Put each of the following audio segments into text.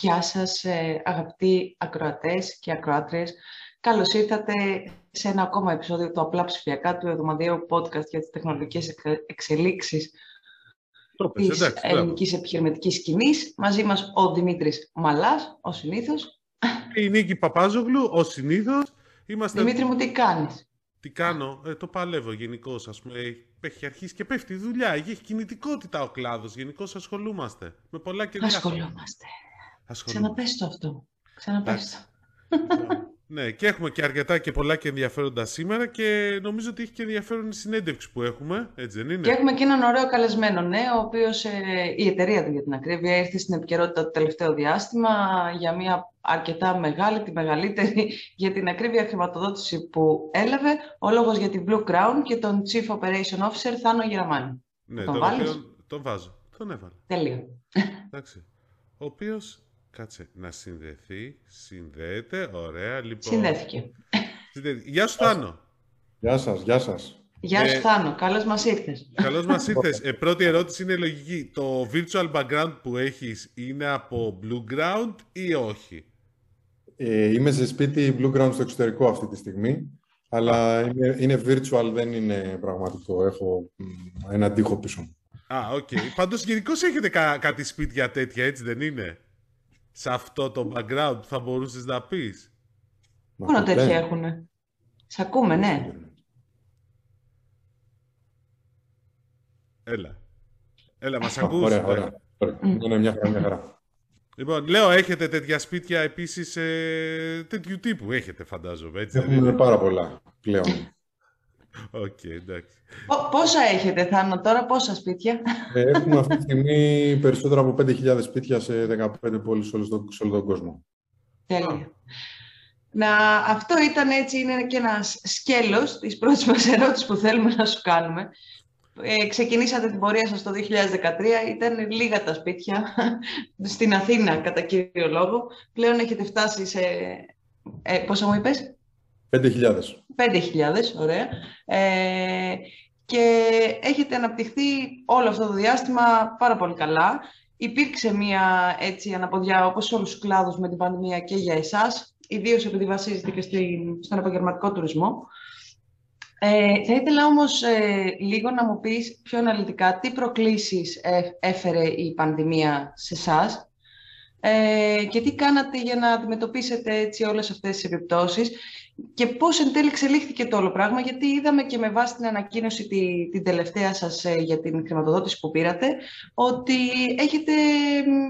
Γεια σας ε, αγαπητοί ακροατές και ακροάτριες. Καλώς ήρθατε σε ένα ακόμα επεισόδιο του Απλά Ψηφιακά του εβδομαδιαίου podcast για τις τεχνολογικές εξελίξεις της της ελληνικής επιχειρηματικής σκηνής. Μαζί μας ο Δημήτρης Μαλάς, ο συνήθως. Η Νίκη Παπάζογλου, ο συνήθως. Είμαστε... Δημήτρη μου, τι κάνεις; Τι κάνω, ε, το παλεύω γενικώς. Α πούμε, έχει αρχίσει και πέφτει η δουλειά. Έχει κινητικότητα ο κλάδος. Γενικώς ασχολούμαστε με πολλά και διάφορα. Ασχολούμαστε. Ξαναπες το αυτό. Ξαναπες το. ναι, και έχουμε και αρκετά και πολλά και ενδιαφέροντα σήμερα και νομίζω ότι έχει και ενδιαφέρον η συνέντευξη που έχουμε, έτσι δεν είναι; Και έχουμε και έναν ωραίο καλεσμένο, ναι, ο οποίος ε, η εταιρεία του για την ακρίβεια ήρθε στην επικαιρότητα το τελευταίο διάστημα για μια αρκετά μεγάλη, τη μεγαλύτερη για την ακρίβεια χρηματοδότηση που έλαβε, ο λόγος για την Blue Crown και τον Chief Operation Officer Θάνο Γεραμάνη. Ναι, τον, τον, τον βάζω. Τον έβαλα. Τέλειο. Εντάξει. Ο οποίος Κάτσε, να συνδεθεί. Συνδέεται, ωραία. Λοιπόν... Συνδέθηκε. Γεια σου, Θάνο. Γεια σας, γεια σας. Γεια σου, ε, Θάνο. Καλώς μας ήρθες. Καλώς μας ήρθες. Ε, πρώτη ερώτηση είναι λογική. Το virtual background που έχεις είναι από Blue Ground ή όχι; Ε, είμαι σε σπίτι Blue Ground στο εξωτερικό αυτή τη στιγμή. Αλλά είναι, είναι virtual, δεν είναι πραγματικό. Έχω ένα τοίχο πίσω μου. Α, ok. Okay. Πάντως γενικώς έχετε κα, κάτι σπίτια τέτοια, έτσι δεν είναι; Σε αυτό το background θα μπορούσες να πεις. Μόνο τέτοια έχουνε. Σ' ακούμε, ναι. Έλα. Έλα, μας ακούς; Ωραία, ωραία. Είναι μια χαρά, μια χαρά. Λοιπόν, λέω, έχετε τέτοια σπίτια επίσης ε, τέτοιου τύπου. Έχετε, φαντάζομαι, έτσι. Έχουμε πάρα πολλά πλέον. Οκ, εντάξει. Πόσα έχετε, Θάνο, τώρα, πόσα σπίτια; Ε, έχουμε αυτή τη στιγμή περισσότερα από 5.000 σπίτια σε 15 πόλεις σε όλο, τον κόσμο. Τέλεια. Να, αυτό ήταν έτσι, είναι και ένας σκέλος της πρώτης μας ερώτησης που θέλουμε να σου κάνουμε. Ε, ξεκινήσατε την πορεία σας το 2013, ήταν λίγα τα σπίτια στην Αθήνα κατά κύριο λόγο. Πλέον έχετε φτάσει σε... Ε, πόσα μου είπες; 5.000. 5.000, ωραία. Ε, και έχετε αναπτυχθεί όλο αυτό το διάστημα πάρα πολύ καλά. Υπήρξε μία έτσι αναποδιά, όπως σε όλους τους κλάδους με την πανδημία και για εσάς, ιδίως επειδή βασίζεται και στον επαγγελματικό τουρισμό. Ε, θα ήθελα όμως ε, λίγο να μου πεις πιο αναλυτικά τι προκλήσεις ε, έφερε η πανδημία σε εσάς ε, και τι κάνατε για να αντιμετωπίσετε έτσι όλες αυτές τις επιπτώσεις και πώς εν τέλει εξελίχθηκε το όλο πράγμα, γιατί είδαμε και με βάση την ανακοίνωση τη, την τελευταία σας ε, για την χρηματοδότηση που πήρατε, ότι έχετε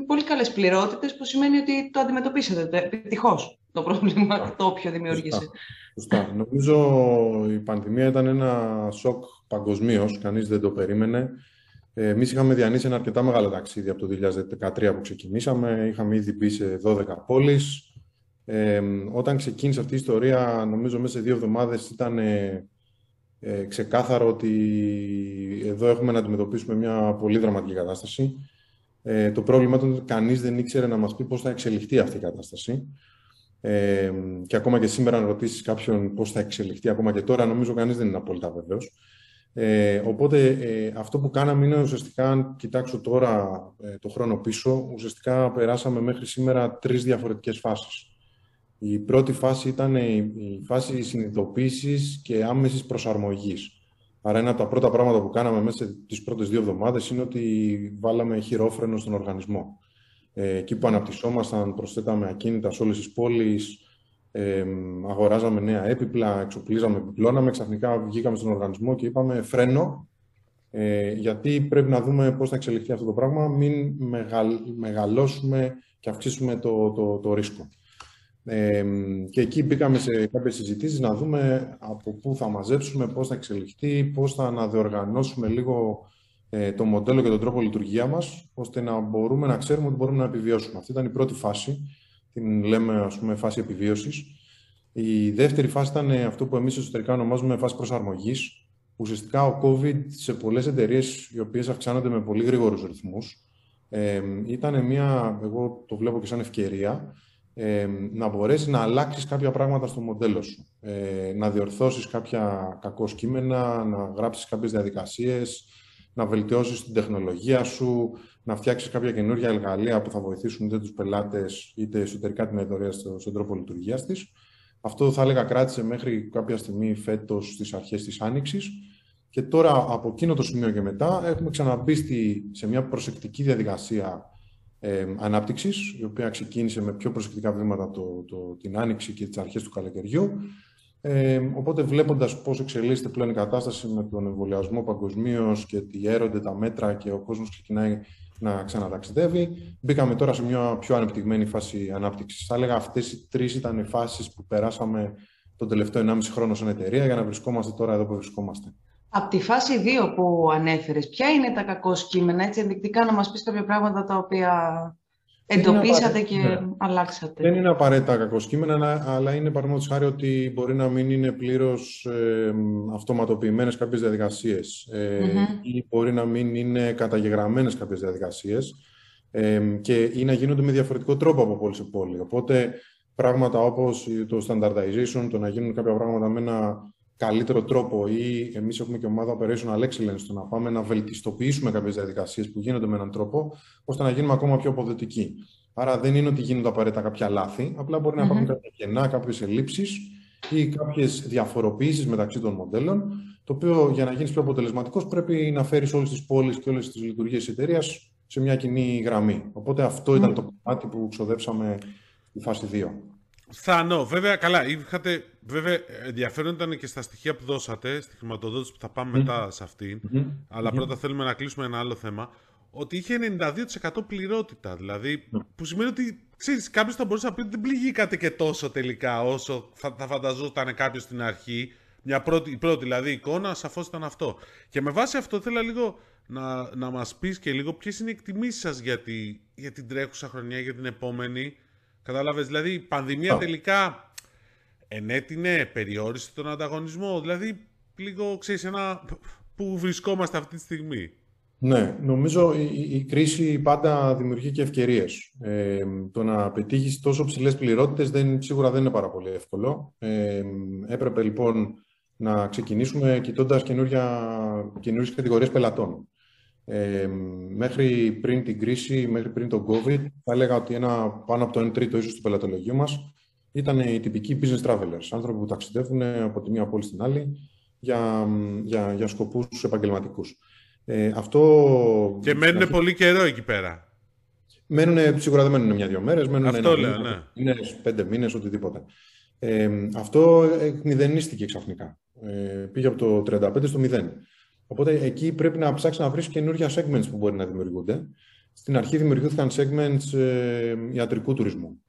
πολύ καλές πληρότητες, που σημαίνει ότι το αντιμετωπίσατε επιτυχώς το πρόβλημα, το όποιο δημιούργησε. Σωστά. Νομίζω η πανδημία ήταν ένα σοκ παγκοσμίως, κανείς δεν το περίμενε. Εμείς είχαμε διανύσει ένα αρκετά μεγάλο ταξίδι από το 2013 που ξεκινήσαμε. Είχαμε ήδη μπει σε 12 πόλεις. Ε, όταν ξεκίνησε αυτή η ιστορία, νομίζω μέσα σε δύο εβδομάδες ήταν ε, ε, ξεκάθαρο ότι εδώ έχουμε να αντιμετωπίσουμε μια πολύ δραματική κατάσταση. Ε, το πρόβλημα ήταν ότι κανείς δεν ήξερε να μας πει πώς θα εξελιχθεί αυτή η κατάσταση. Ε, και ακόμα και σήμερα να ρωτήσεις κάποιον πώς θα εξελιχθεί, ακόμα και τώρα, νομίζω κανείς δεν είναι απόλυτα βεβαίως. Ε, οπότε ε, αυτό που κάναμε είναι ουσιαστικά, αν κοιτάξω τώρα ε, το χρόνο πίσω, ουσιαστικά περάσαμε μέχρι σήμερα τρεις διαφορετικές φάσεις. Η πρώτη φάση ήταν η φάση συνειδητοποίησης και άμεσης προσαρμογής. Άρα ένα από τα πρώτα πράγματα που κάναμε μέσα τις πρώτες δύο εβδομάδες είναι ότι βάλαμε χειρόφρενο στον οργανισμό. Ε, εκεί που αναπτυσσόμασταν, προσθέταμε ακίνητα σε όλες τις πόλεις, ε, αγοράζαμε νέα έπιπλα, εξοπλίζαμε, επιπλώναμε, ξαφνικά βγήκαμε στον οργανισμό και είπαμε φρένο, ε, γιατί πρέπει να δούμε πώς θα εξελιχθεί αυτό το πράγμα, μην μεγαλώσουμε και αυξήσουμε το, το, το ρίσκο. Ε, και εκεί μπήκαμε σε κάποιες συζητήσεις να δούμε από πού θα μαζέψουμε, πώς θα εξελιχθεί, πώς θα αναδιοργανώσουμε λίγο ε, το μοντέλο και τον τρόπο λειτουργία μας, ώστε να μπορούμε να ξέρουμε ότι μπορούμε να επιβιώσουμε. Αυτή ήταν η πρώτη φάση, την λέμε ας πούμε φάση επιβίωσης. Η δεύτερη φάση ήταν αυτό που εμείς εσωτερικά ονομάζουμε φάση προσαρμογής. Ουσιαστικά ο COVID σε πολλές εταιρείες οι οποίες αυξάνονται με πολύ γρήγορους ρυθμούς, ε, ήταν μια, εγώ το βλέπω και σαν ευκαιρία, ε, να μπορέσεις να αλλάξεις κάποια πράγματα στο μοντέλο σου. Ε, να διορθώσεις κάποια κακό κείμενα, να γράψεις κάποιες διαδικασίες, να βελτιώσεις την τεχνολογία σου, να φτιάξεις κάποια καινούργια εργαλεία που θα βοηθήσουν είτε τους πελάτες είτε εσωτερικά την εταιρεία στον τρόπο λειτουργίας της. Αυτό θα έλεγα κράτησε μέχρι κάποια στιγμή φέτος στις αρχές της Άνοιξης και τώρα από εκείνο το σημείο και μετά έχουμε ξαναμπεί σε μια προσεκτική διαδικασία ε, ανάπτυξης, η οποία ξεκίνησε με πιο προσεκτικά βήματα το, το, την Άνοιξη και τις αρχές του καλοκαιριού. Ε, οπότε βλέποντας πώς εξελίσσεται πλέον η κατάσταση με τον εμβολιασμό παγκοσμίως και τι έρονται τα μέτρα και ο κόσμος ξεκινάει να ξαναταξιδεύει, μπήκαμε τώρα σε μια πιο ανεπτυγμένη φάση ανάπτυξης. Θα έλεγα αυτές οι τρεις ήταν οι φάσεις που περάσαμε τον τελευταίο 1,5 χρόνο σαν εταιρεία για να βρισκόμαστε τώρα εδώ που βρισκόμαστε. Από τη φάση 2 που ανέφερες, ποια είναι τα κακό κείμενα, έτσι ενδεικτικά να μας πεις κάποια πράγματα τα οποία εντοπίσατε και ναι. αλλάξατε. Δεν είναι απαραίτητα κακό κείμενα, αλλά είναι παραδείγματος χάρη ότι μπορεί να μην είναι πλήρως ε, αυτοματοποιημένες κάποιες διαδικασίες ε, ή μπορεί να μην είναι καταγεγραμμένες κάποιες διαδικασίες ε, και ή να γίνονται με διαφορετικό τρόπο από πόλη σε πόλη. Οπότε πράγματα όπως το standardization, το να γίνουν κάποια πράγματα με ένα καλύτερο τρόπο ή εμείς έχουμε και ομάδα operational excellence στο να πάμε να βελτιστοποιήσουμε κάποιες διαδικασίες που γίνονται με έναν τρόπο ώστε να γίνουμε ακόμα πιο αποδοτικοί. Άρα δεν είναι ότι γίνονται απαραίτητα κάποια λάθη, απλά μπορεί να υπάρχουν κάποια κενά, κάποιες ελλείψεις ή κάποιες διαφοροποιήσεις μεταξύ των μοντέλων, το οποίο για να γίνεις πιο αποτελεσματικός πρέπει να φέρεις όλες τις πόλεις και όλες τις λειτουργίες της εταιρείας σε μια κοινή γραμμή. Οπότε αυτό ήταν το κομμάτι που ξοδέψαμε στη φάση 2. Θανό, βέβαια, καλά, είχατε, βέβαια, ενδιαφέρον ήταν και στα στοιχεία που δώσατε, στη χρηματοδότηση που θα πάμε μετά σε αυτην αλλα πρώτα θέλουμε να κλείσουμε ένα άλλο θέμα, ότι είχε 92% πληρότητα, δηλαδή, ναι. που σημαίνει ότι, ξέρεις, κάποιος θα μπορούσε να πει ότι δεν πληγήκατε και τόσο τελικά, όσο θα, θα φανταζόταν κάποιος στην αρχή, μια πρώτη, η πρώτη δηλαδή εικόνα, σαφώς ήταν αυτό. Και με βάση αυτό θέλω λίγο να, να μας πεις και λίγο ποιες είναι οι εκτιμήσεις σας για, για την τρέχουσα χρονιά, για την επόμενη, Κατάλαβες, δηλαδή η πανδημία τελικά ενέτεινε, περιόρισε τον ανταγωνισμό. Δηλαδή, λίγο, ξέρεις, ένα... πού βρισκόμαστε αυτή τη στιγμή. Ναι, νομίζω η, η κρίση πάντα δημιουργεί και ευκαιρίες. Ε, το να πετύχεις τόσο ψηλές πληρότητες δεν, σίγουρα δεν είναι πάρα πολύ εύκολο. Ε, έπρεπε λοιπόν να ξεκινήσουμε κοιτώντας καινούριε κατηγορίες πελατών. Ε, μέχρι πριν την κρίση, μέχρι πριν τον COVID, θα έλεγα ότι ένα, πάνω από το 1 τρίτο ίσως του πελατολογίου μας ήταν οι τυπικοί business travelers, άνθρωποι που ταξιδεύουν από τη μία πόλη στην άλλη για, για, για σκοπούς επαγγελματικούς. Ε, αυτό... Και μένουν πολύ καιρό εκεί πέρα. Μένουν, σίγουρα δεν μένουν μια-δυο μέρες, μένουν αυτό ένα λέω, ναι. μήνες, πέντε μήνες, οτιδήποτε. Ε, αυτό εκμηδενίστηκε ξαφνικά. Ε, πήγε από το 35 στο 0. Οπότε εκεί πρέπει να ψάξεις να βρεις καινούργια segments που μπορεί να δημιουργούνται. Στην αρχή δημιουργήθηκαν segments ε, ιατρικού τουρισμού.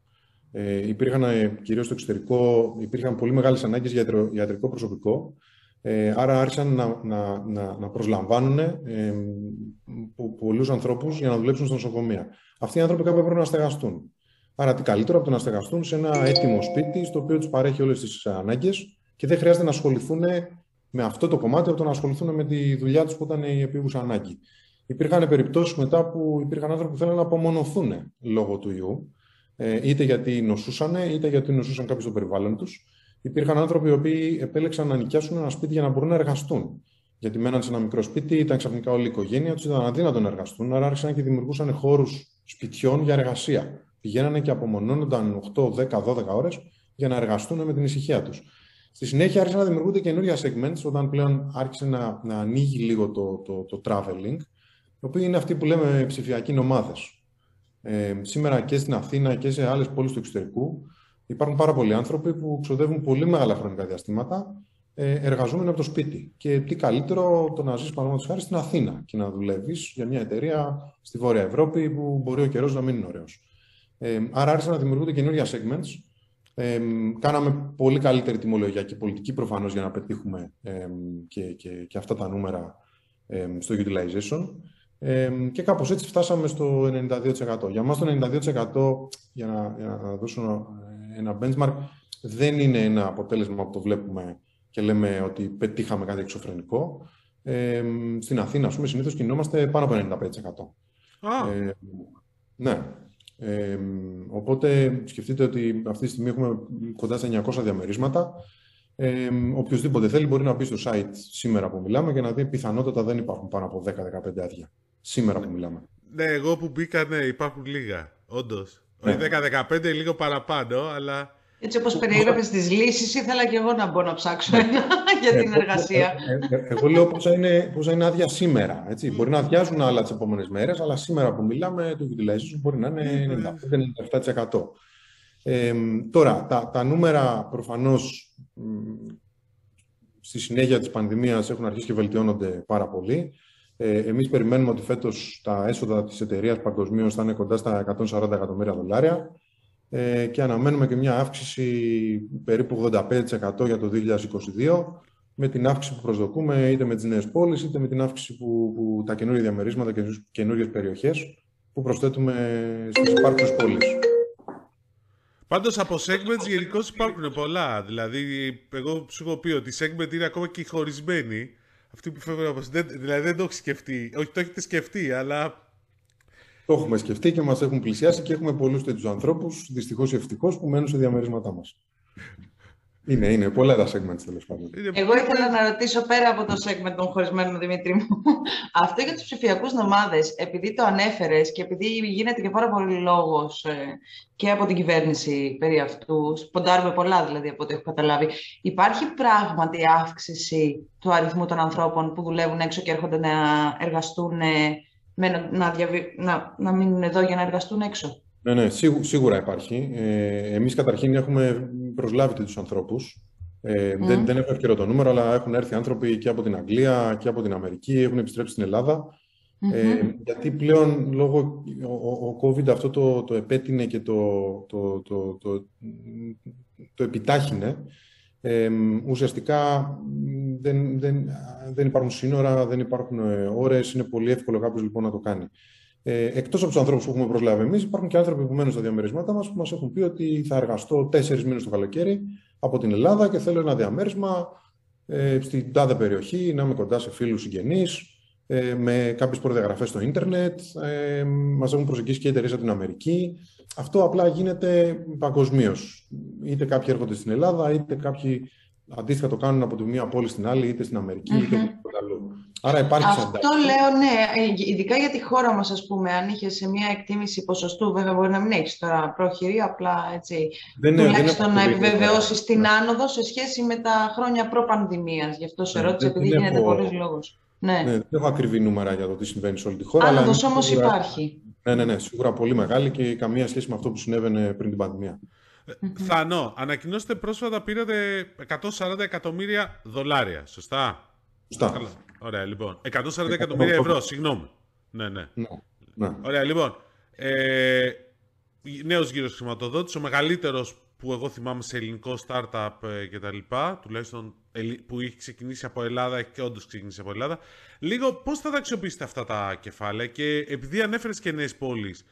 Ε, υπήρχαν ε, κυρίως στο εξωτερικό, υπήρχαν πολύ μεγάλες ανάγκες για ιατρικό προσωπικό, ε, άρα άρχισαν να, να, να, να προσλαμβάνουν ε, πολλούς ανθρώπους για να δουλέψουν στα νοσοκομεία. Αυτοί οι άνθρωποι κάπου έπρεπε να στεγαστούν. Άρα τι καλύτερο από το να στεγαστούν σε ένα έτοιμο σπίτι, στο οποίο τους παρέχει όλες τις ανάγκες και δεν χρειάζεται να ασχοληθούν με αυτό το κομμάτι από το να ασχοληθούν με τη δουλειά τους που ήταν η επίγουσα ανάγκη. Υπήρχαν περιπτώσεις μετά που υπήρχαν άνθρωποι που θέλουν να απομονωθούν λόγω του ιού, ε, είτε γιατί νοσούσαν, είτε γιατί νοσούσαν κάποιοι στο περιβάλλον τους. Υπήρχαν άνθρωποι οι οποίοι επέλεξαν να νοικιάσουν ένα σπίτι για να μπορούν να εργαστούν. Γιατί μέναν σε ένα μικρό σπίτι, ήταν ξαφνικά όλη η οικογένεια τους, ήταν αδύνατο να εργαστούν, άρα άρχισαν και δημιουργούσαν χώρους σπιτιών για εργασία. Πηγαίνανε και απομονώνονταν 8, 10, 12 ώρες για να εργαστούν με την ησυχία τους. Στη συνέχεια άρχισαν να δημιουργούνται καινούργια segments όταν πλέον άρχισε να, να ανοίγει λίγο το, το, το traveling, το οποίο είναι αυτοί που λέμε ψηφιακοί νομάδες. Ε, σήμερα και στην Αθήνα και σε άλλες πόλεις του εξωτερικού υπάρχουν πάρα πολλοί άνθρωποι που ξοδεύουν πολύ μεγάλα χρονικά διαστήματα ε, εργαζόμενοι από το σπίτι. Και τι καλύτερο το να ζεις παραδείγματος χάρη στην Αθήνα και να δουλεύεις για μια εταιρεία στη Βόρεια Ευρώπη που μπορεί ο καιρός να μην είναι ωραίος. Ε, άρα άρχισαν να δημιουργούνται καινούργια segments ε, κάναμε πολύ καλύτερη τιμολογία και πολιτική προφανώς για να πετύχουμε ε, και, και, και, αυτά τα νούμερα ε, στο utilization. και κάπως έτσι φτάσαμε στο 92%. Για μας το 92% για να, για να δώσω ένα benchmark δεν είναι ένα αποτέλεσμα που το βλέπουμε και λέμε ότι πετύχαμε κάτι εξωφρενικό. Ε, στην Αθήνα, ας πούμε, συνήθως κινούμαστε πάνω από 95%. Ε, ναι. Ε, οπότε σκεφτείτε ότι αυτή τη στιγμή έχουμε κοντά στα 900 διαμερίσματα Ε, οποιοςδήποτε θέλει μπορεί να μπει στο site σήμερα που μιλάμε και να δει πιθανότατα δεν υπάρχουν πάνω από 10-15 άδεια. Σήμερα που μιλάμε. Ναι, εγώ που μπήκα, ναι, υπάρχουν λίγα. Όντως. Ναι. Όχι 10-15, λίγο παραπάνω, αλλά. Έτσι όπως περιέγραφες τις λύσεις, ήθελα και εγώ να μπω να ψάξω ένα για την εργασία. Εγώ λέω πόσα είναι, πόσα είναι άδεια σήμερα. Έτσι. Μπορεί να αδειάζουν άλλα τις επόμενες μέρες, αλλά σήμερα που μιλάμε, το utilization μπορεί να είναι 95-97%. Ε, τώρα, τα, τα νούμερα προφανώς στη συνέχεια της πανδημίας έχουν αρχίσει και βελτιώνονται πάρα πολύ. Ε, εμείς περιμένουμε ότι φέτος τα έσοδα της εταιρείας παγκοσμίως θα είναι κοντά στα 140 εκατομμύρια δολάρια ε, και αναμένουμε και μια αύξηση περίπου 85% για το 2022 με την αύξηση που προσδοκούμε είτε με τις νέες πόλεις είτε με την αύξηση που, που τα καινούργια διαμερίσματα και καινούργιες περιοχές που προσθέτουμε στις υπάρχουσες πόλεις. Πάντως από segments γενικώ υπάρχουν πολλά. Δηλαδή, εγώ σου έχω πει ότι η segment είναι ακόμα και χωρισμένη. Αυτή που φεύγουν από... Δηλαδή δεν το έχει σκεφτεί. Όχι, το έχετε σκεφτεί, αλλά το έχουμε σκεφτεί και μας έχουν πλησιάσει και έχουμε πολλούς τέτοιους ανθρώπους, δυστυχώς ή ευτυχώς, που μένουν σε διαμερίσματά μας. Είναι, είναι πολλά τα segments τέλος πάντων. Εγώ ήθελα να ρωτήσω πέρα από το segment των χωρισμένων Δημήτρη μου. Αυτό για τους ψηφιακούς νομάδες, επειδή το ανέφερες και επειδή γίνεται και πάρα πολύ λόγος ε, και από την κυβέρνηση περί αυτούς, ποντάρουμε πολλά δηλαδή από ό,τι έχω καταλάβει, υπάρχει πράγματι αύξηση του αριθμού των ανθρώπων που δουλεύουν έξω και έρχονται να εργαστούν ε, με να, να, να μείνουν εδώ για να εργαστούν έξω. Ναι, ναι, σίγουρα υπάρχει. Ε, εμείς καταρχήν έχουμε προσλάβει τους ανθρώπους. Ε, δεν, δεν έχω ευκαιρό το νούμερο, αλλά έχουν έρθει άνθρωποι και από την Αγγλία και από την Αμερική, έχουν επιστρέψει στην ελλαδα Ε, γιατί πλέον λόγω ο, ο COVID αυτό το, το επέτεινε και το, το, το, το, το επιτάχυνε ε, ουσιαστικά δεν, δεν, δεν υπάρχουν σύνορα, δεν υπάρχουν ε, ώρες, είναι πολύ εύκολο κάποιος λοιπόν να το κάνει. Ε, Εκτός από τους ανθρώπους που έχουμε προσλάβει εμείς, υπάρχουν και άνθρωποι που μένουν στα διαμερίσματά μας που μας έχουν πει ότι θα εργαστώ τέσσερις μήνες το καλοκαίρι από την Ελλάδα και θέλω ένα διαμέρισμα ε, στην τάδε περιοχή, να είμαι κοντά σε φίλους συγγενείς, ε, με κάποιες προδιαγραφές στο ίντερνετ. Ε, μας έχουν προσεγγίσει και εταιρείες από την Αμερική. Αυτό απλά γίνεται παγκοσμίως. Είτε κάποιοι έρχονται στην Ελλάδα, είτε κάποιοι αντίστοιχα το κάνουν από τη μία πόλη στην άλλη, είτε στην Αμερική, είτε οπουδήποτε αλλού. Άρα υπάρχει Αυτό λέω, ναι. Ε, ειδικά για τη χώρα μας, ας πούμε, αν είχες σε μια εκτίμηση ποσοστού, βέβαια μπορεί να μην έχεις τώρα πρόχειρη, απλά έτσι. Δεν τουλάχιστον να επιβεβαιώσεις την άνοδο σε σχέση με τα χρόνια προ-πανδημίας. Γι' αυτό σε ναι, ρώτησα, επειδή γίνεται έχω... πολλής λόγος. Ναι. ναι. δεν έχω ακριβή νούμερα για το τι συμβαίνει σε όλη τη χώρα. Άνοδο όμως υπάρχει. Ναι, ναι, ναι, σίγουρα πολύ μεγάλη και καμία σχέση με αυτό που συνέβαινε πριν την πανδημία. Θανό, ανακοινώσετε πρόσφατα πήρατε 140 εκατομμύρια δολάρια, σωστά; Σωστά. Ωραία, λοιπόν. 140 εκατομμύρια ευρώ, συγγνώμη. Ναι, ναι. ναι, ναι. Ωραία, λοιπόν. Ε, νέος γύρος χρηματοδότης, ο μεγαλύτερος που εγώ θυμάμαι σε ελληνικό startup ε, και τα λοιπά, τουλάχιστον που έχει ξεκινήσει από Ελλάδα και όντως ξεκινήσει από Ελλάδα. Λίγο πώς θα τα αξιοποιήσετε αυτά τα κεφάλαια και επειδή ανέφερες και νέες πόλεις,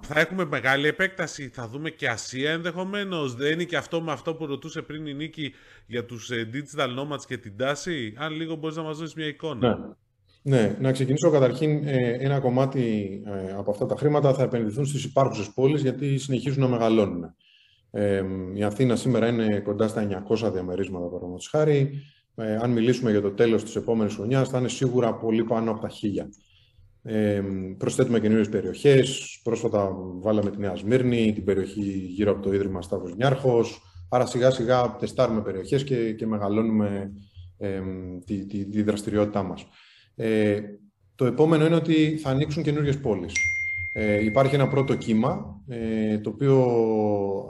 θα έχουμε μεγάλη επέκταση, θα δούμε και Ασία ενδεχομένως. Δεν είναι και αυτό με αυτό που ρωτούσε πριν η Νίκη για τους ε, digital nomads και την τάση. Αν λίγο μπορείς να μας δώσεις μια εικόνα. Ναι. Ναι, να ξεκινήσω καταρχήν ε, ένα κομμάτι ε, από αυτά τα χρήματα θα επενδυθούν στις υπάρχουσες πόλεις γιατί συνεχίζουν να μεγαλώνουν. Ε, η Αθήνα σήμερα είναι κοντά στα 900 διαμερίσματα παραδείγματος χάρη. αν μιλήσουμε για το τέλος της επόμενης χρονιάς θα είναι σίγουρα πολύ πάνω από τα χίλια. Ε, προσθέτουμε καινούριες περιοχές. Πρόσφατα βάλαμε τη Νέα Σμύρνη, την περιοχή γύρω από το Ίδρυμα Σταύρος Νιάρχος. Άρα σιγά σιγά τεστάρουμε περιοχές και, και μεγαλώνουμε ε, τη, τη, τη, δραστηριότητά μας. Ε, το επόμενο είναι ότι θα ανοίξουν καινούριε πόλεις. Ε, υπάρχει ένα πρώτο κύμα, ε, το οποίο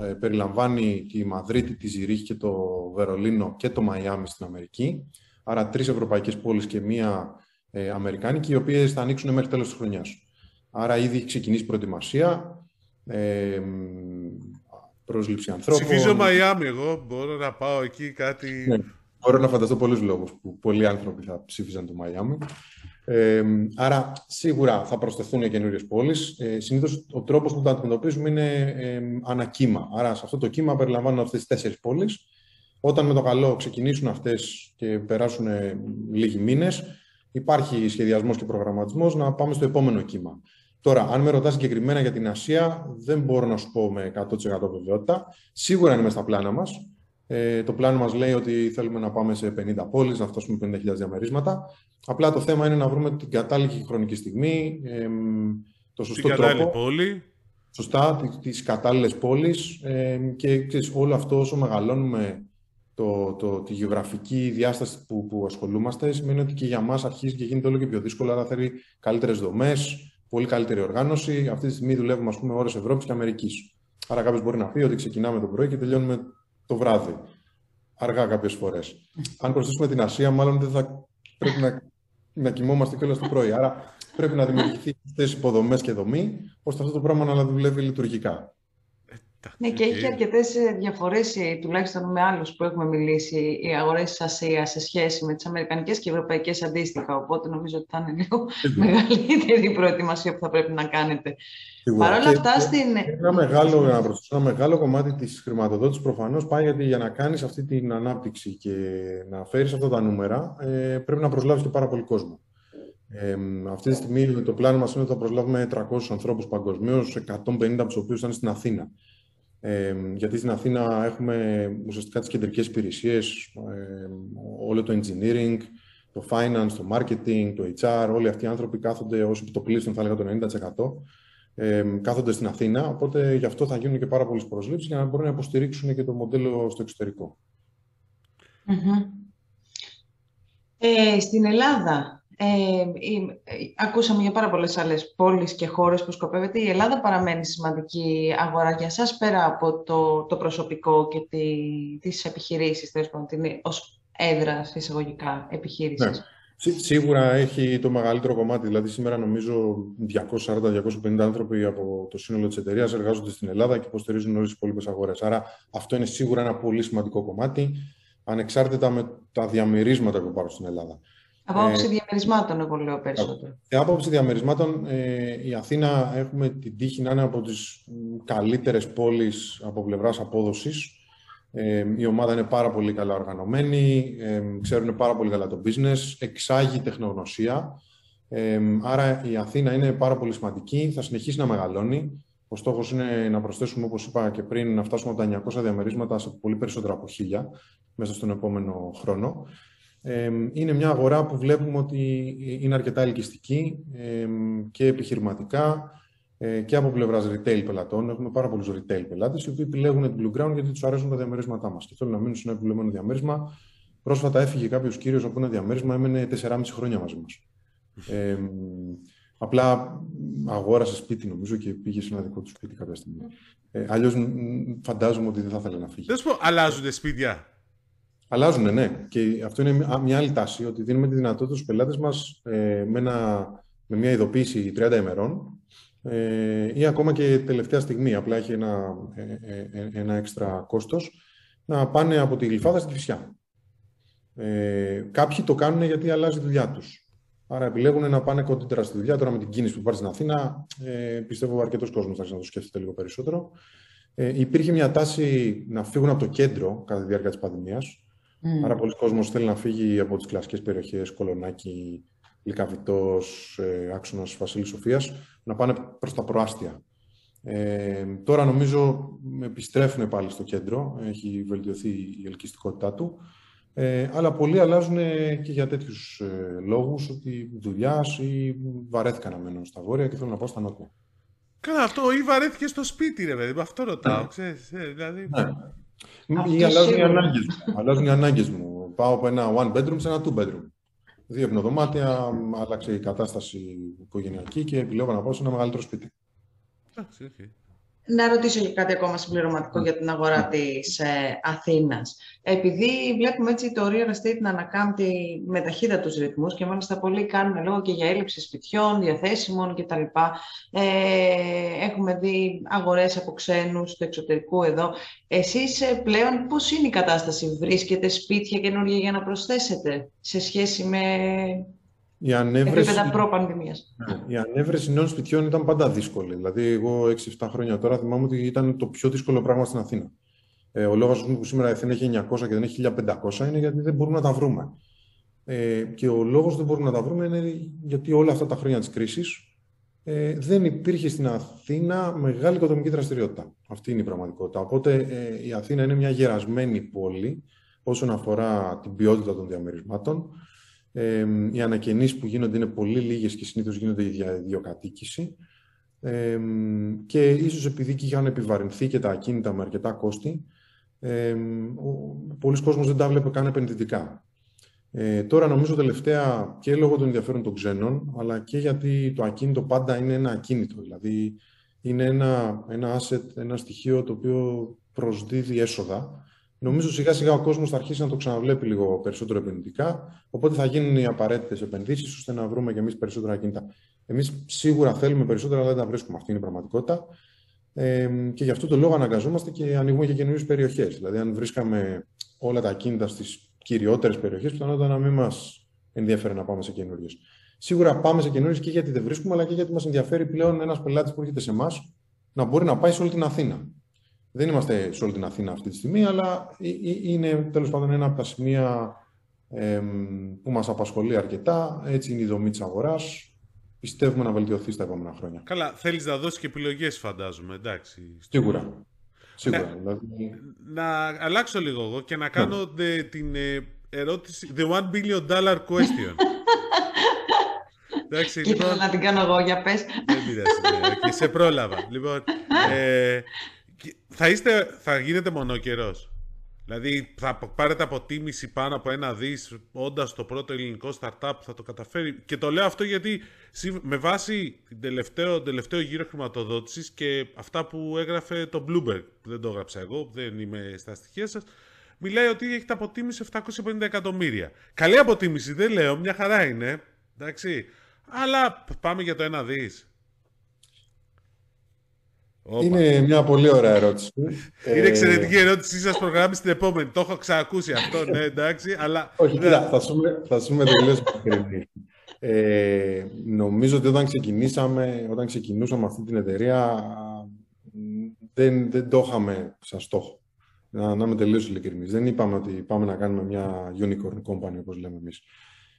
ε, περιλαμβάνει τη Μαδρίτη, τη Ζηρίχη και το Βερολίνο και το Μαϊάμι στην Αμερική. Άρα τρεις ευρωπαϊκές πόλεις και μία ε, αμερικάνικοι, οι οποίες θα ανοίξουν μέχρι τέλος της χρονιάς. Άρα ήδη έχει ξεκινήσει προετοιμασία, ε, πρόσληψη ανθρώπων. Ψηφίζω Μαϊάμι εγώ, μπορώ να πάω εκεί κάτι... Ναι, μπορώ να φανταστώ πολλούς λόγους που πολλοί άνθρωποι θα ψήφιζαν το Μαϊάμι. Ε, άρα, σίγουρα θα προσθεθούν καινούριες πόλεις. Ε, Συνήθως ο τρόπος που τα αντιμετωπίζουμε είναι ε, ανακύμα. Άρα, σε αυτό το κύμα περιλαμβάνουν αυτές τις τέσσερις πόλεις. Όταν με το καλό ξεκινήσουν αυτές και περάσουν λίγοι μήνες, υπάρχει σχεδιασμός και προγραμματισμός να πάμε στο επόμενο κύμα. Τώρα, αν με ρωτάς συγκεκριμένα για την Ασία, δεν μπορώ να σου πω με 100% βεβαιότητα. Σίγουρα είναι μέσα στα πλάνα μας. Ε, το πλάνο μας λέει ότι θέλουμε να πάμε σε 50 πόλεις, να φτάσουμε 50.000 διαμερίσματα. Απλά το θέμα είναι να βρούμε την κατάλληλη χρονική στιγμή, ε, το σωστό την τρόπο. πόλη. Σωστά, τις κατάλληλες πόλεις ε, και ξέρεις, όλο αυτό όσο μεγαλώνουμε το, το, τη γεωγραφική διάσταση που, που ασχολούμαστε σημαίνει ότι και για μας αρχίζει και γίνεται όλο και πιο δύσκολο, άρα θέλει καλύτερες δομές, πολύ καλύτερη οργάνωση. Αυτή τη στιγμή δουλεύουμε, ας πούμε, ώρες Ευρώπης και Αμερικής. Άρα κάποιος μπορεί να πει ότι ξεκινάμε το πρωί και τελειώνουμε το βράδυ. Αργά κάποιες φορές. Αν προσθέσουμε την Ασία, μάλλον δεν θα πρέπει να, να κοιμόμαστε κιόλας το πρωί. Άρα πρέπει να δημιουργηθεί αυτές υποδομές και δομή, ώστε αυτό το πράγμα να δουλεύει λειτουργικά. Ναι, και έχει αρκετές διαφορές, ε, τουλάχιστον με άλλους που έχουμε μιλήσει, οι αγορές της Ασία σε σχέση με τις Αμερικανικές και Ευρωπαϊκές αντίστοιχα. Οπότε νομίζω ότι θα είναι λίγο μεγαλύτερη η προετοιμασία που θα πρέπει να κάνετε. Παρ' όλα αυτά, στην. Ένα μεγάλο, να προσθέσω, ένα μεγάλο κομμάτι της χρηματοδότησης προφανώς πάει γιατί για να κάνεις αυτή την ανάπτυξη και να φέρεις αυτά τα νούμερα, ε, πρέπει να προσλάβεις και πάρα πολύ κόσμο. Ε, αυτή τη στιγμή το πλάνο μας είναι ότι θα προσλάβουμε 300 ανθρώπους παγκοσμίως, 150 από τους οποίους θα είναι στην Αθήνα. Ε, γιατί στην Αθήνα έχουμε ουσιαστικά τις κεντρικές υπηρεσίες, ε, όλο το engineering, το finance, το marketing, το HR, όλοι αυτοί οι άνθρωποι κάθονται ως επιτοπλίστων, θα έλεγα το 90%, ε, κάθονται στην Αθήνα, οπότε γι' αυτό θα γίνουν και πάρα πολλές προσλήψεις για να μπορούν να υποστηρίξουν και το μοντέλο στο εξωτερικό. Ε, στην Ελλάδα, ε, ε, ακούσαμε για πάρα πολλές άλλες πόλεις και χώρες που σκοπεύετε. Η Ελλάδα παραμένει σημαντική αγορά για σας πέρα από το, το προσωπικό και τη, τις επιχειρήσεις, τέλος πάντων, ως έδρα εισαγωγικά επιχείρησης. Ναι. Σίγουρα έχει το μεγαλύτερο κομμάτι. Δηλαδή, σήμερα νομίζω 240-250 άνθρωποι από το σύνολο της εταιρείας εργάζονται στην Ελλάδα και υποστηρίζουν όλες τις υπόλοιπες αγορές. Άρα, αυτό είναι σίγουρα ένα πολύ σημαντικό κομμάτι, ανεξάρτητα με τα διαμερίσματα που υπάρχουν στην Ελλάδα. Από άποψη ε, διαμερισμάτων, εγώ λέω περισσότερο. Από άποψη διαμερισμάτων, ε, η Αθήνα έχουμε την τύχη να είναι από τις καλύτερες πόλεις από πλευράς απόδοσης. Ε, η ομάδα είναι πάρα πολύ καλά οργανωμένη, ε, ξέρουν πάρα πολύ καλά το business, εξάγει τεχνογνωσία. Ε, άρα η Αθήνα είναι πάρα πολύ σημαντική, θα συνεχίσει να μεγαλώνει. Ο στόχος είναι να προσθέσουμε, όπως είπα και πριν, να φτάσουμε από τα 900 διαμερίσματα σε πολύ περισσότερα από 1000 μέσα στον επόμενο χρόνο είναι μια αγορά που βλέπουμε ότι είναι αρκετά ελκυστική και επιχειρηματικά ε, και από πλευράς retail πελατών. Έχουμε πάρα πολλούς retail πελάτες οι οποίοι επιλέγουν την Blue Ground γιατί τους αρέσουν τα διαμερίσματά μας και θέλουν να μείνουν σε ένα επιλεγμένο διαμέρισμα. Πρόσφατα έφυγε κάποιος κύριος από ένα διαμέρισμα, έμενε 4,5 χρόνια μαζί μας. Ε, απλά αγόρασε σπίτι, νομίζω, και πήγε σε ένα δικό του σπίτι κάποια στιγμή. Ε, Αλλιώς φαντάζομαι ότι δεν θα ήθελε να φύγει. Δεν σου πω, αλλάζουν σπίτια; Αλλάζουν, ναι. Και αυτό είναι μια άλλη τάση, ότι δίνουμε τη δυνατότητα στους πελάτες μας ε, με, με μια ειδοποίηση 30 ημερών ε, ή ακόμα και τελευταία στιγμή, απλά έχει ένα, ε, ε, ένα έξτρα κόστος, να πάνε από τη Γλυφάδα στη Φυσιά. Ε, κάποιοι το κάνουν γιατί αλλάζει η δουλειά τους. Άρα επιλέγουν να πάνε κοντύτερα στη δουλειά. Τώρα με την κίνηση που υπάρχει στην Αθήνα, ε, πιστεύω αρκετός κόσμος θα να το σκέφτεται λίγο περισσότερο. Ε, υπήρχε μια τάση να φύγουν από το κέντρο κατά τη διάρκεια της πανδημίας. Mm. Άρα πολλοί κόσμος θέλει να φύγει από τις κλασικές περιοχές, Κολονάκι, Λυκαβητός, ε, άξονας Βασίλης Σοφίας, να πάνε προς τα προάστια. Ε, τώρα νομίζω επιστρέφουν πάλι στο κέντρο, έχει βελτιωθεί η ελκυστικότητά του, ε, αλλά πολλοί αλλάζουν και για τέτοιους ε, λόγους, ότι δουλειάς ή βαρέθηκαν να μένουν στα βόρεια και θέλουν να πάω στα νότια. Καλά αυτό, ή βαρέθηκε στο σπίτι, ρε παιδί, αυτό ρωτάω, ναι. ξέρεις, ε, δηλαδή... Ναι. Ή αλλάζουν οι ανάγκες μου. αλλάζουν οι ανάγκες μου. Πάω από ένα one bedroom σε ένα two bedroom. Δύο υπνοδωμάτια, άλλαξε η κατάσταση οικογενειακή και επιλέγω να πάω σε ένα μεγαλύτερο σπίτι. Εντάξει, okay. Να ρωτήσω και κάτι ακόμα συμπληρωματικό για την αγορά ναι. της ε, Αθήνας. Επειδή βλέπουμε έτσι το real estate να ανακάμπτει με ταχύτητα τους ρυθμούς και μάλιστα πολλοί κάνουν λόγο και για έλλειψη σπιτιών, διαθέσιμων κτλ. Ε, έχουμε δει αγορές από ξένους του εξωτερικού εδώ. Εσείς ε, πλέον πώς είναι η κατάσταση, βρίσκετε σπίτια καινούργια για να προσθέσετε σε σχέση με η ανέβρεση, ναι, η ανέβρεση νέων σπιτιών ήταν πάντα δύσκολη. Δηλαδή, εγώ 6-7 χρόνια τώρα θυμάμαι ότι ήταν το πιο δύσκολο πράγμα στην Αθήνα. Ε, ο λόγος που σήμερα η Αθήνα έχει 900 και δεν έχει 1500 είναι γιατί δεν μπορούμε να τα βρούμε. Ε, και ο λόγος που δεν μπορούμε να τα βρούμε είναι γιατί όλα αυτά τα χρόνια της κρίσης ε, δεν υπήρχε στην Αθήνα μεγάλη οικοδομική δραστηριότητα. Αυτή είναι η πραγματικότητα. Οπότε ε, η Αθήνα είναι μια γερασμένη πόλη όσον αφορά την ποιότητα των διαμερισμάτων. Ε, οι ανακαινήσεις που γίνονται είναι πολύ λίγες και συνήθως γίνονται για ιδιοκατοίκηση. Ε, και ίσως επειδή και είχαν επιβαρυνθεί και τα ακίνητα με αρκετά κόστη, ε, πολλοί κόσμος δεν τα βλέπε καν επενδυτικά. Ε, τώρα νομίζω τελευταία και λόγω των ενδιαφέρων των ξένων, αλλά και γιατί το ακίνητο πάντα είναι ένα ακίνητο. Δηλαδή είναι ένα, ένα asset, ένα στοιχείο το οποίο προσδίδει έσοδα. Νομίζω σιγά σιγά ο κόσμος θα αρχίσει να το ξαναβλέπει λίγο περισσότερο επενδυτικά. Οπότε θα γίνουν οι απαραίτητες επενδύσεις ώστε να βρούμε και εμείς περισσότερα ακίνητα. Εμείς σίγουρα θέλουμε περισσότερα, αλλά δεν τα βρίσκουμε. Αυτή είναι η πραγματικότητα. Ε, και γι' αυτό το λόγο αναγκαζόμαστε και ανοίγουμε και καινούριες περιοχές. Δηλαδή, αν βρίσκαμε όλα τα ακίνητα στις κυριότερες περιοχές, πιθανότατα να μην μας ενδιαφέρει να πάμε σε καινούριες. Σίγουρα πάμε σε καινούριες και γιατί δεν βρίσκουμε, αλλά και γιατί μας ενδιαφέρει πλέον ένας πελάτης που έρχεται σε εμάς να μπορεί να πάει σε όλη την Αθήνα. Δεν είμαστε σε όλη την Αθήνα αυτή τη στιγμή, αλλά είναι τέλος πάντων ένα από τα σημεία ε, που μας απασχολεί αρκετά. Έτσι είναι η δομή της αγοράς. Πιστεύουμε να βελτιωθεί στα επόμενα χρόνια. Καλά, θέλεις να δώσεις και επιλογές, φαντάζομαι. Εντάξει. Σίγουρα. Σίγουρα. Να, δηλαδή... να αλλάξω λίγο εγώ και να κάνω ναι. την ε, ερώτηση, the one billion dollar question. Εντάξει, και λοιπόν... να την κάνω εγώ, για πες. Δεν πειράζει, ναι, και σε πρόλαβα. λοιπόν, ε, θα, είστε, θα γίνετε μονοκερός. Δηλαδή θα πάρετε αποτίμηση πάνω από ένα δις όντας το πρώτο ελληνικό startup που θα το καταφέρει. Και το λέω αυτό γιατί με βάση την τελευταίο, τελευταίο γύρο χρηματοδότησης και αυτά που έγραφε το Bloomberg, δεν το έγραψα εγώ, δεν είμαι στα στοιχεία σας, μιλάει ότι έχετε αποτίμηση 750 εκατομμύρια. Καλή αποτίμηση, δεν λέω, μια χαρά είναι. Εντάξει. Αλλά πάμε για το ένα δις. Είναι μια πολύ ωραία ερώτηση. Είναι ε, εξαιρετική ερώτηση. Σας προγράμμι στην επόμενη. Το έχω ξανακούσει αυτό, ναι, εντάξει. Αλλά... Όχι, κοίτα, θα σου θα πούμε τελείω ε, νομίζω ότι όταν ξεκινήσαμε, όταν ξεκινούσαμε αυτή την εταιρεία, δεν, δεν το είχαμε σαν στόχο. Να, να είμαι τελείως ειλικρινής. Δεν είπαμε ότι πάμε να κάνουμε μια unicorn company, όπως λέμε εμείς.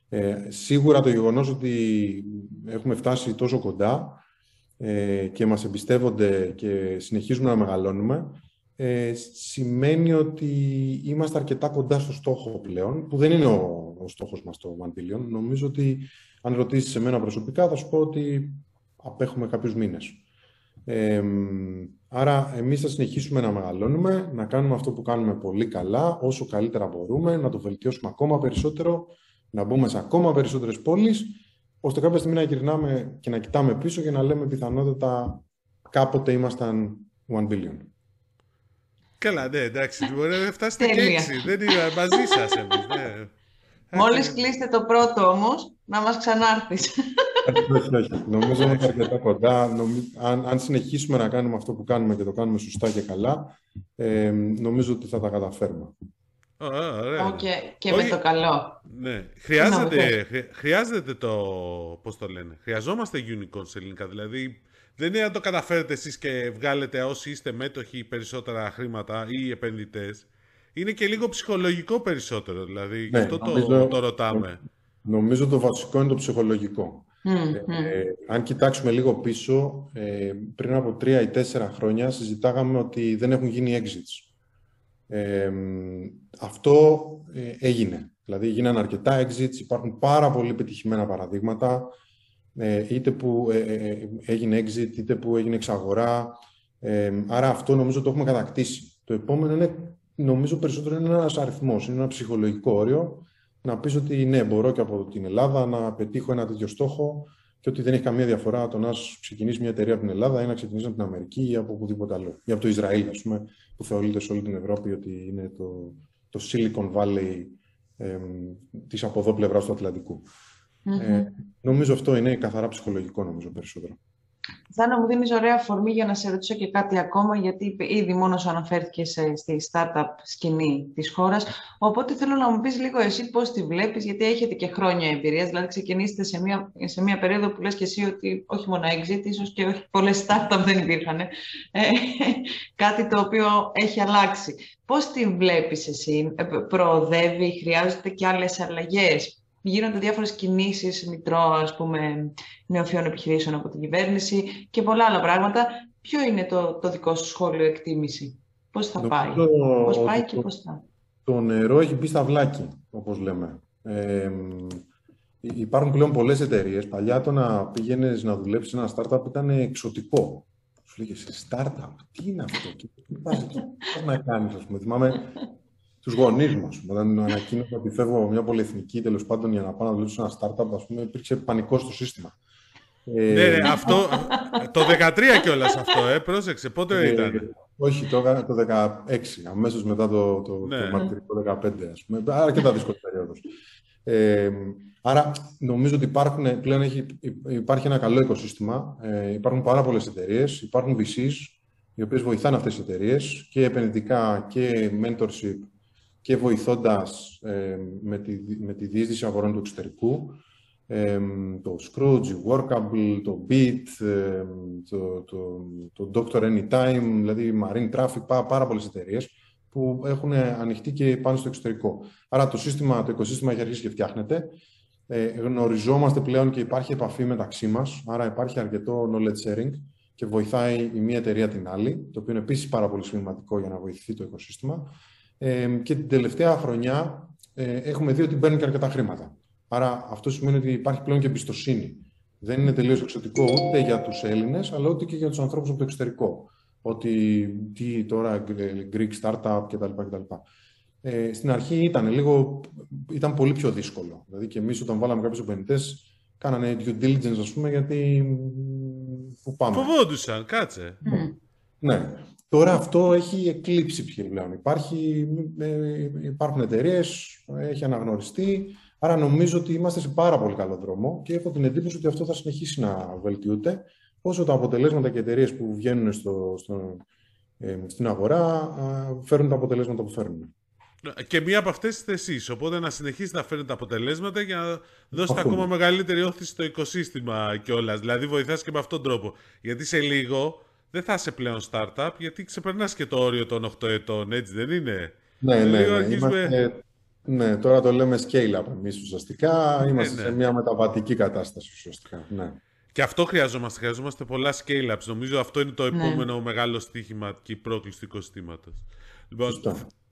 Ε, σίγουρα το γεγονός ότι έχουμε φτάσει τόσο κοντά ε, και μας εμπιστεύονται και συνεχίζουμε να μεγαλώνουμε, ε, σημαίνει ότι είμαστε αρκετά κοντά στο στόχο πλέον, που δεν είναι ο, ο στόχος μας το 1 billion. Νομίζω ότι αν ρωτήσεις εμένα προσωπικά θα σου πω ότι απέχουμε κάποιους μήνες. Ε, άρα εμείς θα συνεχίσουμε να μεγαλώνουμε, να κάνουμε αυτό που κάνουμε πολύ καλά, όσο καλύτερα μπορούμε, να το βελτιώσουμε ακόμα περισσότερο, να μπούμε σε ακόμα περισσότερες πόλεις ώστε κάποια στιγμή να γυρνάμε και να κοιτάμε πίσω και να λέμε πιθανότατα κάποτε ήμασταν one billion. Καλά, ναι, εντάξει, μπορεί να φτάσετε και έξι. Δεν είναι μαζί σας εμείς. Ναι. Μόλις κλείσετε το πρώτο όμως, να μας ξανάρθεις. όχι, όχι. Νομίζω ότι αρκετά κοντά. αν, αν συνεχίσουμε να κάνουμε αυτό που κάνουμε και το κάνουμε σωστά και καλά, ε, νομίζω ότι θα τα καταφέρουμε. Ωραία. Okay. Και με το καλό. Ναι. Χρειάζεται, χρειάζεται το, πώς το λένε, χρειαζόμαστε unicorn σε ελληνικά. Δηλαδή, δεν είναι να το καταφέρετε εσείς και βγάλετε όσοι είστε μέτοχοι περισσότερα χρήματα ή επενδυτές. Είναι και λίγο ψυχολογικό περισσότερο, δηλαδή, γι' ναι, αυτό το, το ρωτάμε. Νομίζω το βασικό είναι το ψυχολογικό. Ε, αν κοιτάξουμε λίγο πίσω, ε, πριν από τρία ή τέσσερα χρόνια συζητάγαμε ότι δεν έχουν γίνει exits αυτό ε, έγινε. Δηλαδή γίνανε αρκετά exits, υπάρχουν πάρα πολύ πετυχημένα παραδείγματα, ε, είτε που ε, έγινε exit, είτε που έγινε εξαγορά. άρα αυτό νομίζω το έχουμε κατακτήσει. Το επόμενο είναι, νομίζω περισσότερο είναι ένας αριθμός, είναι ένα ψυχολογικό όριο, να πεις ότι ναι, μπορώ και από την Ελλάδα να πετύχω ένα τέτοιο στόχο και ότι δεν έχει καμία διαφορά το να ξεκινήσει μια εταιρεία από την Ελλάδα ή να ξεκινήσει από την Αμερική ή από οπουδήποτε άλλο. Ή από το Ισραήλ, ας πούμε, που θεωρείται σε όλη την Ευρώπη ότι είναι το, το Silicon Valley ε, της από εδώ πλευράς του ατλαντικου Ε, νομίζω αυτό είναι καθαρά ψυχολογικό, νομίζω, περισσότερο. Να μου δίνεις ωραία αφορμή για να σε ρωτήσω και κάτι ακόμα, γιατί ήδη μόνος σου αναφέρθηκε στη startup σκηνή της χώρας. Οπότε θέλω να μου πεις λίγο εσύ πώς τη βλέπεις, γιατί έχετε και χρόνια εμπειρίας. Δηλαδή ξεκινήσετε σε μια, σε μια περίοδο που λες και εσύ ότι όχι μόνο exit, ίσως και όχι πολλές startup δεν υπήρχαν. Ε, κάτι το οποίο έχει αλλάξει. Πώς τη βλέπεις εσύ, ε, προοδεύει, χρειάζεται και άλλες αλλαγές; Γίνονται διάφορες κινήσεις μητρό, ας πούμε, νεοφιών επιχειρήσεων από την κυβέρνηση και πολλά άλλα πράγματα. Ποιο είναι το, το δικό σου σχόλιο εκτίμηση, πώς θα πάει, πώς πάει και πώς θα... Το νερό έχει μπει στα βλάκι, όπως λέμε. Ε, υπάρχουν πλέον πολλές εταιρείες. Παλιά το να πήγαινες να δουλέψεις σε ένα startup ήταν εξωτικό. Σου λέγε σε startup, τι είναι αυτό, τι πας να κάνεις, ας πούμε. Θυμάμαι τους γονείς μα. Όταν ανακοίνωσα ότι φεύγω από μια πολυεθνική τέλος πάντων για να πάω να δουλέψω σε ένα startup, ας πούμε, υπήρξε πανικός στο σύστημα. Ε, ναι, ναι, αυτό. το 13 κιόλας αυτό, ε, πρόσεξε. Πότε ε, ήταν; Όχι, το, το 16, αμέσως μετά το, το, ναι. το μαρτυρικό 15, ας πούμε. Αρκετά δύσκολη περίοδος. Ε, άρα, νομίζω ότι υπάρχουν, πλέον έχει, υπάρχει ένα καλό οικοσύστημα. Ε, υπάρχουν πάρα πολλές εταιρείες, υπάρχουν VCs, οι οποίες βοηθάνε αυτές τις εταιρείες και επενδυτικά και mentorship και βοηθώντας ε, με, τη, με τη διείσδυση αγορών του εξωτερικού, ε, το Scrooge, Workable, το Beat, ε, το, το, το, Doctor Anytime, δηλαδή Marine Traffic, πάρα, πάρα πολλές εταιρείες που έχουν ανοιχτεί και πάνω στο εξωτερικό. Άρα το, σύστημα, το οικοσύστημα έχει αρχίσει και φτιάχνεται. Ε, γνωριζόμαστε πλέον και υπάρχει επαφή μεταξύ μας, άρα υπάρχει αρκετό knowledge sharing και βοηθάει η μία εταιρεία την άλλη, το οποίο είναι επίσης πάρα πολύ σημαντικό για να βοηθηθεί το οικοσύστημα και την τελευταία χρονιά ε, έχουμε δει ότι παίρνουν και αρκετά χρήματα. Άρα αυτό σημαίνει ότι υπάρχει πλέον και εμπιστοσύνη. Δεν είναι τελείως εξωτικό ούτε για τους Έλληνες, αλλά ούτε και για τους ανθρώπους από το εξωτερικό. Ότι τι τώρα, Greek startup κτλ. κτλ. Ε, στην αρχή ήταν λίγο, ήταν πολύ πιο δύσκολο. Δηλαδή και εμείς όταν βάλαμε κάποιους επενδυτές, κάνανε due diligence, ας πούμε, γιατί. Πού πάμε. Φοβόντουσαν, κάτσε. Ναι. Τώρα αυτό έχει εκλείψει πλέον. Υπάρχει, ε, υπάρχουν εταιρείες, έχει αναγνωριστεί. Άρα νομίζω ότι είμαστε σε πάρα πολύ καλό δρόμο και έχω την εντύπωση ότι αυτό θα συνεχίσει να βελτιούται όσο τα αποτελέσματα και εταιρείες που βγαίνουν στο, στο, ε, στην αγορά φέρνουν τα αποτελέσματα που φέρνουν. Και μία από αυτές τις εσείς, οπότε να συνεχίσει να φέρνει τα αποτελέσματα για να δώσετε ακόμα μεγαλύτερη όθηση στο οικοσύστημα κιόλας. Δηλαδή βοηθάς και με αυτόν τον τρόπο. Γιατί σε λίγο δεν θα είσαι πλέον startup, γιατί ξεπερνάς και το όριο των 8 ετών, έτσι δεν είναι; Ναι, ναι, ναι. Είμαστε... ναι, τώρα το λέμε scale-up εμείς ουσιαστικά. Ναι, είμαστε ναι. σε μια μεταβατική κατάσταση ουσιαστικά. Ναι. Και αυτό χρειαζόμαστε. Χρειαζόμαστε πολλά scale-ups. Νομίζω αυτό είναι το ναι. επόμενο μεγάλο στοίχημα και η πρόκληση του οικοστήματος. Λοιπόν,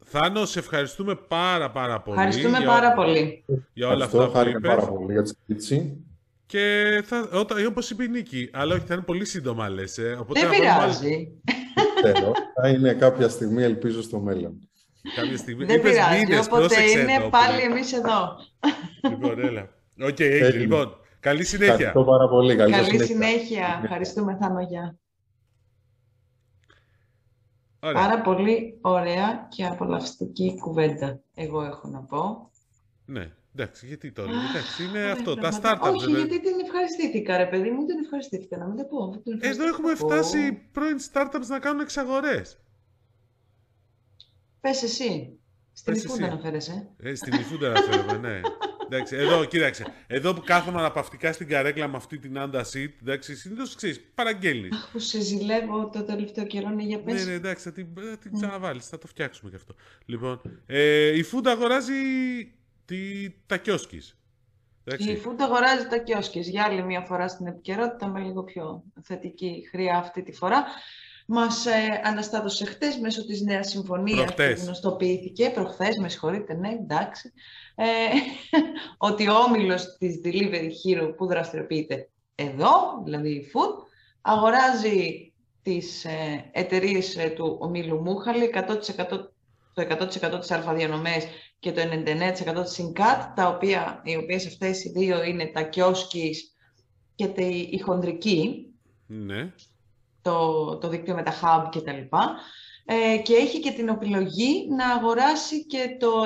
Θάνο, σε ευχαριστούμε πάρα πάρα πολύ. Ευχαριστούμε πάρα πολύ. Για όλα αυτά που είπες. πάρα πολύ για τη συζήτηση. Και θα, όταν, όπως είπε η Νίκη, αλλά όχι, θα είναι πολύ σύντομα, λες. Ε, οπότε Δεν πειράζει. Θέλω. θα είναι κάποια στιγμή, ελπίζω, στο μέλλον. Κάποια στιγμή. Δεν Είπες πειράζει, μήνες, οπότε είναι πάλι εμείς εδώ. Λοιπόν, έλα. Ok, okay, λοιπόν. Καλή συνέχεια. Ευχαριστώ πάρα πολύ. Καλή, Καλή συνέχεια. συνέχεια. Ευχαριστούμε, Θάνο, γεια. Πάρα πολύ ωραία και απολαυστική κουβέντα, εγώ έχω να πω. Ναι. Εντάξει, γιατί τώρα, εντάξει, είναι αυτό, τα startups. Όχι, γιατί την ευχαριστήθηκα, ρε παιδί μου, δεν ευχαριστήθηκα, να μην το πω. Εδώ έχουμε φτάσει πρώην startups να κάνουν εξαγορές. Πες εσύ. Στην Ιφούντα αναφέρεσαι. Ε, στην Ιφούντα αναφέρομαι, ναι. Εντάξει, εδώ, κοίταξε. Εδώ που κάθομαι αναπαυτικά στην καρέκλα με αυτή την άντα seat, εντάξει, συνήθως ξέρεις, παραγγέλνεις. Αχ, που σε ζηλεύω το τελευταίο καιρό, ναι, για πες. Ναι, ναι, εντάξει, θα την, την ξαναβάλεις, θα το φτιάξουμε γι' αυτό. Λοιπόν, ε, η Φούντα αγοράζει τι, τα κιόσκης. Η Food αγοράζει τα κιόσκης για άλλη μια φορά στην επικαιρότητα με λίγο πιο θετική χρειά αυτή τη φορά. Μας ε, αναστάτωσε χτες μέσω της νέας συμφωνίας που γνωστοποιήθηκε, προχθές, με συγχωρείτε, ναι, εντάξει, ε, ότι ο όμιλος της Delivery Hero που δραστηριοποιείται εδώ, δηλαδή η Food, αγοράζει τις ε, εταιρείες ε, του ομίλου Μούχαλη, 100%, το 100% της αλφαδιανομές και το 99% της ΣΥΝΚΑΤ, τα οποία, οι οποίες αυτές οι δύο είναι τα κιόσκης και η χοντρική, ναι. το, το δίκτυο με τα hub και τα λοιπά. Ε, και έχει και την επιλογή να αγοράσει και το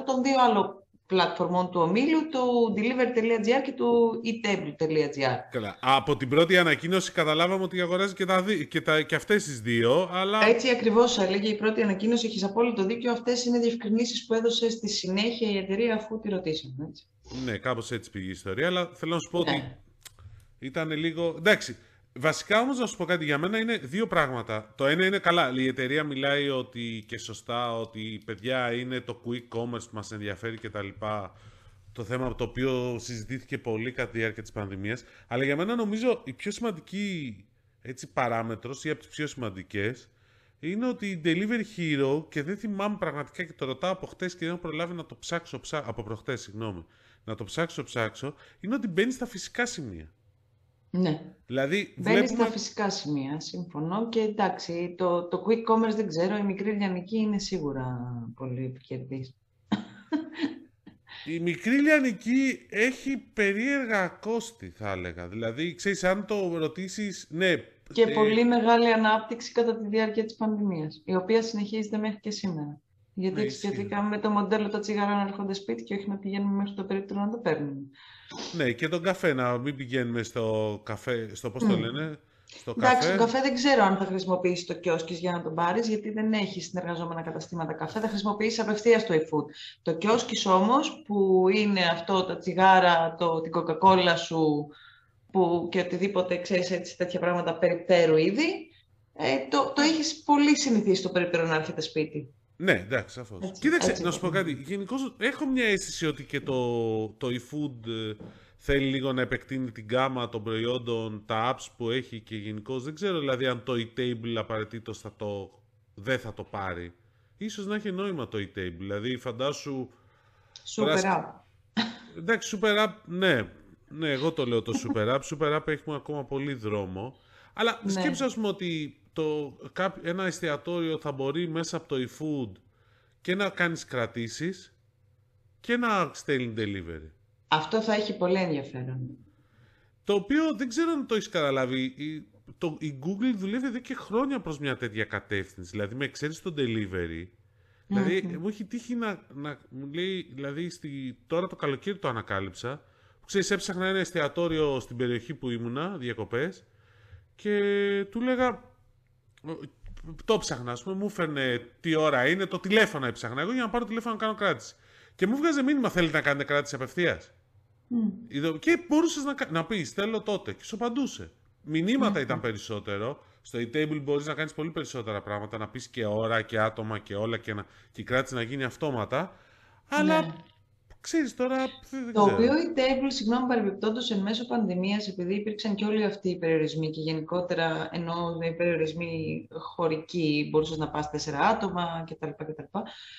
100% των δύο άλλων πλατφορμών του ομίλου, του delivery.gr και του etable.gr. Καλά. Από την πρώτη ανακοίνωση καταλάβαμε ότι αγοράζει και, τα, και, τα, και αυτές τις δύο, αλλά... Έτσι ακριβώς έλεγε η πρώτη ανακοίνωση, έχεις απόλυτο δίκιο, αυτές είναι διευκρινήσεις που έδωσε στη συνέχεια η εταιρεία αφού τη ρωτήσαμε. Έτσι. Ναι, κάπως έτσι πήγε η ιστορία, αλλά θέλω να σου πω ότι ναι. ήταν λίγο... Εντάξει, Βασικά όμως να σου πω κάτι για μένα είναι δύο πράγματα. Το ένα είναι καλά, η εταιρεία μιλάει ότι και σωστά ότι η παιδιά είναι το quick commerce που μας ενδιαφέρει και τα λοιπά. το θέμα το οποίο συζητήθηκε πολύ κατά τη διάρκεια της πανδημίας. Αλλά για μένα νομίζω η πιο σημαντική έτσι, παράμετρος ή από τις πιο σημαντικές είναι ότι η Delivery Hero, και δεν θυμάμαι πραγματικά και το ρωτάω από χτες και δεν έχω προλάβει να το ψάξω, ψά, από προχτές, συγγνώμη, να το ψάξω, ψάξω, είναι ότι μπαίνει στα φυσικά σημεία. Ναι. Δηλαδή, Μπαίνεις βλέπουμε... στα φυσικά σημεία, συμφωνώ. Και εντάξει, το, το quick commerce δεν ξέρω, η μικρή λιανική είναι σίγουρα πολύ επικερδής. Η μικρή λιανική έχει περίεργα κόστη, θα έλεγα. Δηλαδή, ξέρεις, αν το ρωτήσεις, ναι... Και ε, πολύ μεγάλη ανάπτυξη κατά τη διάρκεια της πανδημίας, η οποία συνεχίζεται μέχρι και σήμερα. Γιατί Ναι, εξαιρετικά με το μοντέλο τα τσιγάρα να έρχονται σπίτι και όχι να πηγαίνουμε μέχρι το περίπτωμα να το παίρνουμε. Ναι, και τον καφέ, να μην πηγαίνουμε στο καφέ, στο πώς το Μμ. λένε, στο Εντάξει, καφέ. τον καφέ δεν ξέρω αν θα χρησιμοποιήσει το κιόσκις για να τον πάρεις, γιατί δεν έχει συνεργαζόμενα καταστήματα καφέ. Θα χρησιμοποιήσει απευθείας το e-food. Το κιόσκις όμως, που είναι αυτό τα τσιγάρα, το, την κοκακόλα σου που, και οτιδήποτε ξέρεις έτσι τέτοια πράγματα περιπτέρου ήδη, ε, το, το έχεις πολύ συνηθίσει το περίπτερο να έρχεται σπίτι. Ναι, εντάξει, σαφώς. Έτσι, Κοίταξε, έτσι να σου πω το κάτι. Γενικώς έχω μια αίσθηση ότι και το, το e-food ε, θέλει λίγο να επεκτείνει την γάμα των προϊόντων, τα apps που έχει και γενικώς δεν ξέρω δηλαδή αν το e-table απαραίτητος θα το, δεν θα το πάρει. Ίσως να έχει νόημα το e-table. Δηλαδή φαντάσου. Super Τώρα, app. Εντάξει, super app, ναι. Ναι, εγώ το λέω το super app. Super app έχουμε ακόμα πολύ δρόμο. Αλλά Ναι. σκέψου, ας πούμε, ότι το, κάπ- ένα εστιατόριο θα μπορεί μέσα από το e-food και να κάνεις κρατήσεις και να στέλνει delivery. Αυτό θα έχει πολύ ενδιαφέρον. Το οποίο δεν ξέρω αν το έχεις καταλάβει. Η, το, η Google δουλεύει εδώ και χρόνια προς μια τέτοια κατεύθυνση. Δηλαδή, με εξαίρεση το delivery. Δηλαδή, μου έχει τύχει να, να μου λέει, δηλαδή, στη, τώρα το καλοκαίρι το ανακάλυψα. Που ξέρεις, έψαχνα ένα εστιατόριο στην περιοχή που ήμουνα, διακοπές, και του λέγα, το ψάχνα, ας πούμε, μου έφερνε τι ώρα είναι, το τηλέφωνο έψαχνα εγώ για να πάρω τηλέφωνο να κάνω κράτηση. Και μου βγάζε μήνυμα, θέλετε να κάνετε κράτηση απευθείας; Μμ. Είδω- Και μπορούσες να, κα- να πεις: Θέλω τότε. Και σου απαντούσε. Μηνύματα ήταν περισσότερο. Στο e-table μπορείς να κάνεις πολύ περισσότερα πράγματα. Να πεις και ώρα και άτομα και όλα και, να, και η κράτηση να γίνει αυτόματα. Αλλά Ναι. Ξέρεις τώρα. Δεν, δεν Το ξέρω. οποίο η table, συγγνώμη παρεμπιπτόντως, εν μέσω πανδημίας, επειδή υπήρξαν και όλοι αυτοί οι περιορισμοί και γενικότερα ενώ οι περιορισμοί χωρικοί, μπορούσες να πας τέσσερα άτομα κτλ. κτλ.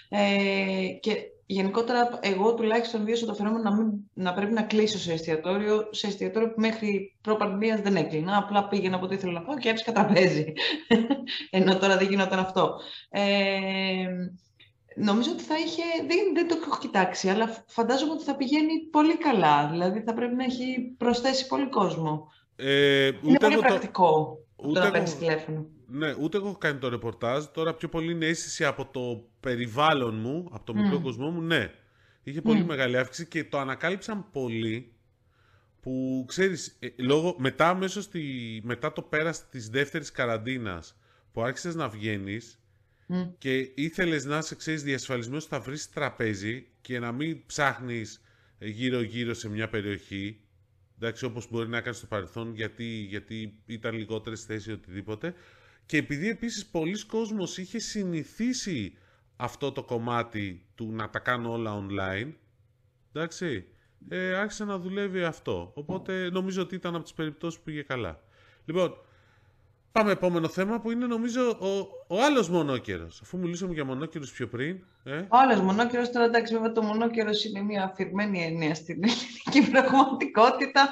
Ε, και γενικότερα, εγώ τουλάχιστον βίωσα το φαινόμενο να, μην, να πρέπει να κλείσω σε εστιατόριο, σε εστιατόριο που μέχρι προ-πανδημίας δεν έκλεινα. Απλά πήγαινα από ό,τι ήθελα να πάω και έψηκα τραπέζι. ενώ τώρα δεν γινόταν αυτό. Ε, Νομίζω ότι θα είχε, δεν, δεν το έχω κοιτάξει, αλλά φαντάζομαι ότι θα πηγαίνει πολύ καλά. Δηλαδή θα πρέπει να έχει προσθέσει πολύ κόσμο. Ε, Είναι ούτε πολύ εγώ το, πρακτικό ούτε το να εγώ- παίρνεις τηλέφωνο. ναι, ούτε εγώ έχω κάνει το ρεπορτάζ. Τώρα πιο πολύ είναι αίσθηση από το περιβάλλον μου, από το μικρό Μμ. κοσμό μου. Ναι, είχε πολύ Μμ. μεγάλη αύξηση και το ανακάλυψαν πολύ που ξέρεις, ε, λόγω, μετά, αμέσως στη, μετά το πέρας της δεύτερης καραντίνας που άρχισες να βγαίνεις Μμ. και ήθελες να είσαι, ξέρεις, διασφαλισμένος ότι θα βρεις τραπέζι και να μην ψάχνεις γύρω-γύρω σε μια περιοχή, εντάξει, όπως μπορεί να κάνεις στο παρελθόν, γιατί, γιατί ήταν λιγότερες θέσεις ή οτιδήποτε. Και επειδή επίσης πολλοί κόσμος είχε συνηθίσει αυτό το κομμάτι του να τα κάνω όλα online, εντάξει, ε, άρχισε να δουλεύει αυτό. Οπότε νομίζω ότι ήταν από τις περιπτώσεις που πήγε καλά. Λοιπόν, Πάμε επόμενο θέμα που είναι νομίζω ο, ο άλλος μονόκερος. Αφού μιλήσαμε για μονόκερους πιο πριν. Ε, Ο άλλος μονόκερος, τώρα εντάξει, βέβαια το μονόκερος είναι μια αφηρημένη έννοια στην ελληνική πραγματικότητα.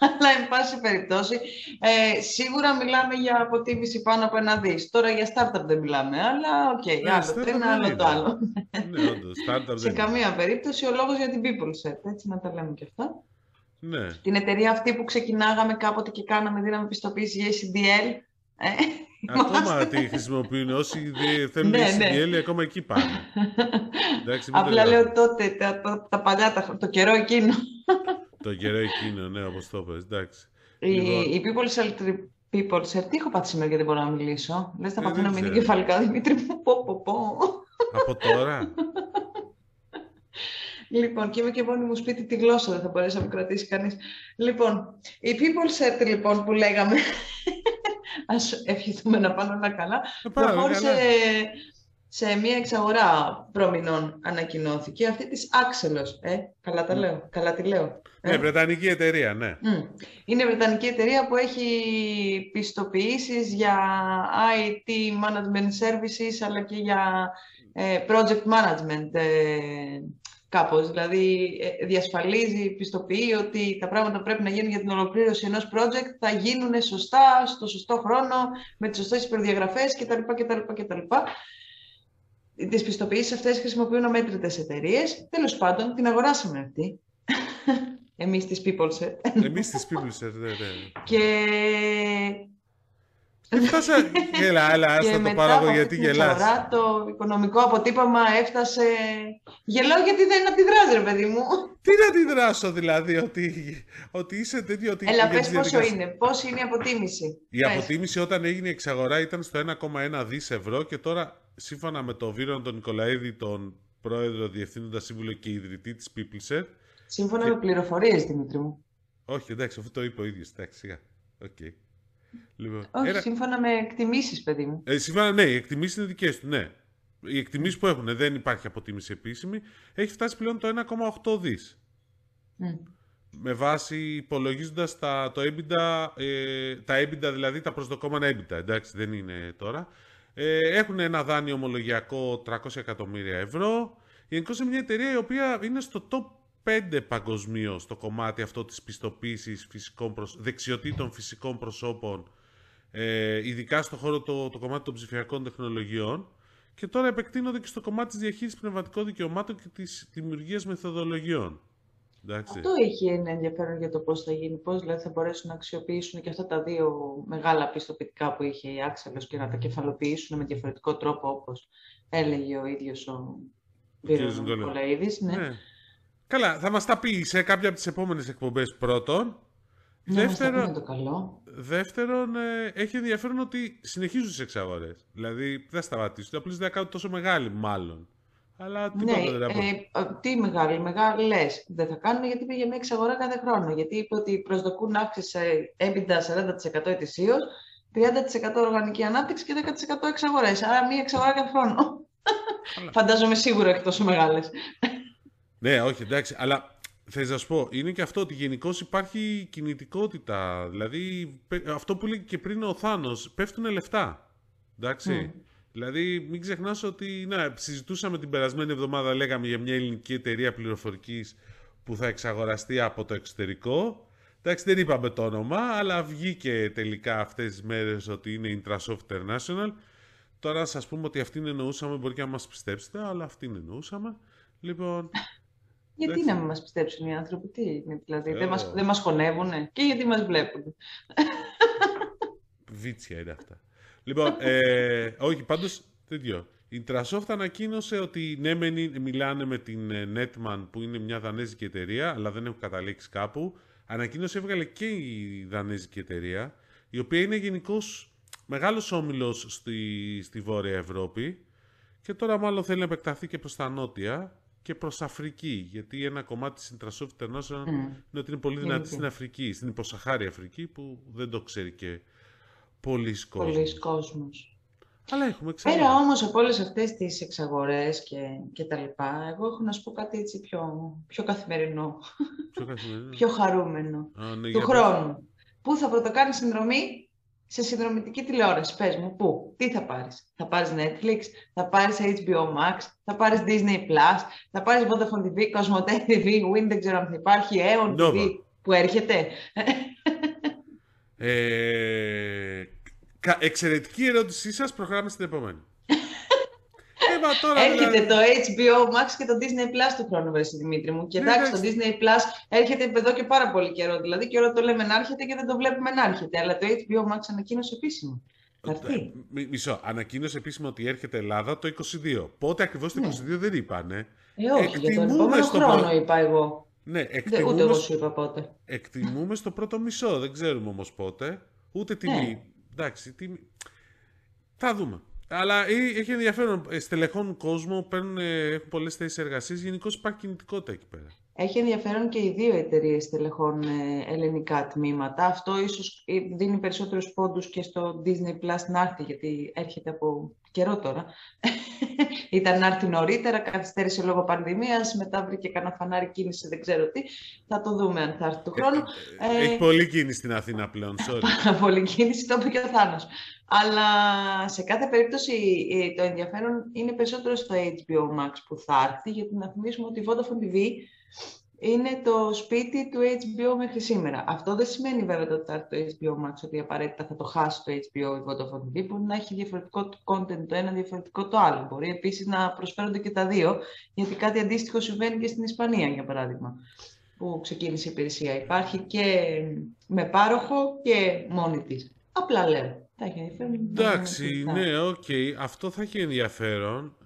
Αλλά, εν πάση περιπτώσει, ε, σίγουρα μιλάμε για αποτίμηση πάνω από ένα δις. Τώρα για startup δεν μιλάμε, αλλά οκ, Ναι, άλλο startup το ένα, δεν άλλο είναι. το άλλο. ναι, όντως, startup Σε δεν είναι. καμία περίπτωση ο λόγος για την People Set, έτσι να τα λέμε και αυτά. Ναι. Την εταιρεία αυτή που ξεκινάγαμε κάποτε και κάναμε, δίναμε πιστοποίηση για ACDL. Ε, Ακόμα τη χρησιμοποιούν. Όσοι δεν θέλουν Ναι, ναι. ACDL, ακόμα εκεί πάνε. Εντάξει, μην το Απλά γράφω. λέω τότε, τα, τα, τα παλιά, τα, το καιρό εκείνο. Το καιρό εκείνο, ναι, όπως το πες. Εντάξει. Η, Λοιπόν. η People Cell, People Cell, τι έχω πάθει σήμερα γιατί δεν μπορώ να μιλήσω. Λες τα Ε, παθαίνω δεν με ξέρω. κεφαλικά, Δημήτρη μου, πω, πω, πω. Από τώρα; Λοιπόν, και είμαι και μόνη μου σπίτι, τη γλώσσα δεν θα μπορέσει να μου κρατήσει κανείς. Λοιπόν, η People Set λοιπόν που λέγαμε, ας ευχηθούμε να πάνε όλα καλά, Ε, πάρα πολύ προχώρησε, καλά. σε μια εξαγορά προμηνών ανακοινώθηκε, αυτή της Άξελος. Ε, καλά τα λέω, καλά τη λέω. Ναι, Βρετανική εταιρεία, ναι. Είναι Βρετανική εταιρεία που έχει πιστοποιήσεις για IT management services, αλλά και για ε, project management ε, κάπως. Δηλαδή, ε, διασφαλίζει, πιστοποιεί ότι τα πράγματα που πρέπει να γίνουν για την ολοκλήρωση ενός project θα γίνουν σωστά, στο σωστό χρόνο, με τις σωστές προδιαγραφές κτλ. κτλ, κτλ. Τι πιστοποιήσει αυτές χρησιμοποιούν ομέτρητε εταιρείες. Τέλος πάντων, την αγοράσαμε αυτή. Εμείς τη PeopleSet. Εμείς τη PeopleSet, ναι, ναι. Και. Έφτασε. Γελά, έλα, άστα το πάρω γιατί γελάς. Τώρα το οικονομικό αποτύπωμα έφτασε. Γελάω γιατί δεν αντιδράζει, ρε παιδί μου. Τι να αντιδράσω, δηλαδή, ότι, ότι είσαι τέτοιο. Ότι Έλα, πες πόσο είναι, πώς είναι η αποτίμηση; Η αποτίμηση όταν έγινε η εξαγορά ήταν στο 1,1 δις ευρώ και τώρα σύμφωνα με τον Βίρον τον Νικολαίδη, τον πρόεδρο, διευθύνοντα σύμβουλο και ιδρυτή της PeopleSet. Σύμφωνα με πληροφορίες, Δημήτρη μου. Όχι, εντάξει, αυτό το είπε ο ίδιος. Εντάξει, σιγά. Okay. Λοιπόν, Όχι, ένα... σύμφωνα με εκτιμήσεις, παιδί μου. Ε, σύμφωνα, ναι, οι εκτιμήσεις είναι δικές του, ναι. Οι εκτιμήσεις που έχουν, δεν υπάρχει αποτίμηση επίσημη, έχει φτάσει πλέον το 1,8 δις. Mm. Με βάση υπολογίζοντας τα, το EBITDA, ε, τα EBITDA, δηλαδή τα προσδοκόμενα EBITDA, εντάξει, δεν είναι τώρα, ε, έχουν ένα δάνειο ομολογιακό 300 εκατομμύρια ευρώ. Γενικώς είναι μια εταιρεία η οποία είναι στο top 5 παγκοσμίω στο κομμάτι αυτό της πιστοποίησης φυσικών δεξιοτήτων φυσικών προσώπων, ε, ειδικά στο χώρο το, το κομμάτι των ψηφιακών τεχνολογιών και τώρα επεκτείνονται και στο κομμάτι της διαχείρισης πνευματικών δικαιωμάτων και της δημιουργίας μεθοδολογιών. Εντάξει. Αυτό έχει ένα ενδιαφέρον για το πώς θα γίνει, πώς δηλαδή θα μπορέσουν να αξιοποιήσουν και αυτά τα δύο μεγάλα πιστοποιητικά που είχε η Άξελος και να τα κεφαλοποιήσουν με διαφορετικό τρόπο, όπως έλεγε ο ίδιος ο Βίρος Νικολαίδης. Ναι. ναι. Καλά, θα μας τα πει σε κάποια από τις επόμενες εκπομπές πρώτον. Ναι, δεύτερον, το καλό. δεύτερον ε, έχει ενδιαφέρον ότι συνεχίζουν τις εξαγορές. Δηλαδή δεν σταματήσουν. Απλώς δεν κάνουν τόσο μεγάλη, μάλλον. Αλλά ναι, δεν ε, τι μεγάλη, μεγάλη λε. Δεν θα κάνουν γιατί πήγε μια εξαγορά κάθε χρόνο. Γιατί είπε ότι προσδοκούν αύξηση έπειτα 40% ετησίως, 30% οργανική ανάπτυξη και 10% εξαγορές. Άρα μια εξαγορά κάθε χρόνο. Φαντάζομαι σίγουρα και τόσο μεγάλες. Ναι, όχι, εντάξει. Αλλά Θες να σου πω, είναι και αυτό ότι γενικώς υπάρχει κινητικότητα. Δηλαδή, αυτό που λέει και πριν ο Θάνος, πέφτουν λεφτά. Εντάξει. Mm. Δηλαδή, μην ξεχνάς ότι να, συζητούσαμε την περασμένη εβδομάδα, λέγαμε για μια ελληνική εταιρεία πληροφορικής που θα εξαγοραστεί από το εξωτερικό. Εντάξει, δεν είπαμε το όνομα, αλλά βγήκε τελικά αυτές τις μέρες ότι είναι Intrasoft International. Τώρα σα πούμε ότι αυτήν εννοούσαμε, μπορεί και να μας πιστέψετε, αλλά αυτήν εννοούσαμε. Λοιπόν, γιατί να μην μας πιστέψουν οι άνθρωποι, τι είναι, δηλαδή, δεν, μας, δεν μας χωνεύουνε και γιατί μας βλέπουν. Βίτσια είναι αυτά. Λοιπόν, ε, όχι, πάντως τέτοιο. Η Trasoft ανακοίνωσε ότι ναι, μιλάνε με την ε, Netman που είναι μια δανέζικη εταιρεία, αλλά δεν έχουν καταλήξει κάπου. Ανακοίνωσε έβγαλε και η δανέζικη εταιρεία, η οποία είναι γενικώς μεγάλος όμιλος στη, στη Βόρεια Ευρώπη και τώρα μάλλον θέλει να επεκταθεί και προς τα νότια και προς Αφρική. Γιατί ένα κομμάτι τη Intrasoft International mm. είναι ότι είναι πολύ δυνατή στην Αφρική, στην υποσαχάρη Αφρική, που δεν το ξέρει και πολλοί κόσμος. Πολλοί κόσμος. Αλλά έχουμε ξανά. Πέρα όμως από όλες αυτές τις εξαγορές και, και τα λοιπά, εγώ έχω να σου πω κάτι έτσι πιο, πιο καθημερινό. Πιο καθημερινό. πιο χαρούμενο. Α, ναι, του χρόνου. Πού θα πρωτοκάνεις συνδρομή; Σε συνδρομητική τηλεόραση. Πες μου, πού, τι θα πάρεις; Θα πάρεις Netflix, θα πάρεις HBO Max, θα πάρεις Disney Plus, θα πάρεις Vodafone TV, Cosmote TV, Win, δεν ξέρω αν υπάρχει, Aeon TV που έρχεται. Ε, εξαιρετική ερώτησή σας, προχωράμε στην επόμενη. Ε, τώρα, έρχεται δηλαδή... το HBO Max και το Disney Plus του χρόνου, βέβαια, Δημήτρη μου. Και ναι, εντάξει, το Disney Plus έρχεται εδώ και πάρα πολύ καιρό. Δηλαδή, και όλο το λέμε να έρχεται και δεν το βλέπουμε να έρχεται. Αλλά το HBO Max ανακοίνωσε επίσημο. Ε, μισό. Ανακοίνωσε επίσημο ότι έρχεται Ελλάδα το 22. Πότε ακριβώς το 22 ναι. δεν είπανε. Ε, όχι, για τον επόμενο χρόνο είπα εγώ. Ναι, εκτιμούμε, ούτε εγώ σου είπα πότε. Εκτιμούμε στο πρώτο μισό, δεν ξέρουμε όμως πότε. Ούτε τιμή. Ναι. Εντάξει, τιμή. Θα δούμε. Αλλά έχει ενδιαφέρον. Ε, στελεχών κόσμο, παίρνουν, έχουν πολλές θέσεις εργασίας. Γενικώς υπάρχει κινητικότητα εκεί πέρα. Έχει ενδιαφέρον και οι δύο εταιρείες στελεχών ε, ελληνικά τμήματα. Αυτό ίσως ε, δίνει περισσότερους πόντους και στο Disney Plus να έρθει, γιατί έρχεται από καιρό τώρα. Ήταν να έρθει νωρίτερα, καθυστέρησε λόγω πανδημίας, μετά βρήκε κανένα φανάρι κίνηση, δεν ξέρω τι. Θα το δούμε αν θα έρθει του χρόνου. Ε, έχει πολύ κίνηση στην Αθήνα πλέον, sorry. πολύ κίνηση, το είπε και ο Θάνος. Αλλά σε κάθε περίπτωση το ενδιαφέρον είναι περισσότερο στο HBO Max που θα έρθει, γιατί να θυμίσουμε ότι η Vodafone TV είναι το σπίτι του HBO μέχρι σήμερα. Αυτό δεν σημαίνει βέβαια ότι θα το HBO Max ότι απαραίτητα θα το χάσει το HBO ή Vodafone TV, μπορεί να έχει διαφορετικό content το ένα, διαφορετικό το άλλο. Μπορεί επίσης να προσφέρονται και τα δύο, γιατί κάτι αντίστοιχο συμβαίνει και στην Ισπανία, για παράδειγμα, που ξεκίνησε η υπηρεσία. Υπάρχει και με πάροχο και μόνη της. Απλά λέω. Θα έχει ενδιαφέρον. Εντάξει, ναι, ok. Okay. Αυτό θα έχει ενδιαφέρον.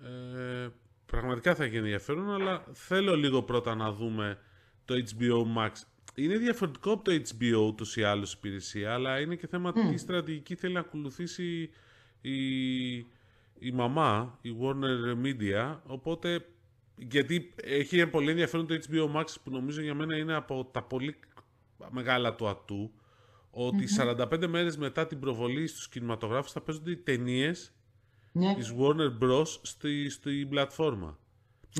Ε, Πραγματικά θα έχει ενδιαφέρον, αλλά θέλω λίγο πρώτα να δούμε το HBO Max. Είναι διαφορετικό από το HBO ούτως ή άλλως υπηρεσία, αλλά είναι και θέμα mm. τι στρατηγική θέλει να ακολουθήσει η, η μαμά, η Warner Media, οπότε γιατί έχει πολύ ενδιαφέρον το HBO Max που νομίζω για μένα είναι από τα πολύ μεγάλα του ατού, ότι 45 μέρες μετά την προβολή στους κινηματογράφους θα παίζονται οι ταινίες ναι. της Warner Bros. στη, στη πλατφόρμα.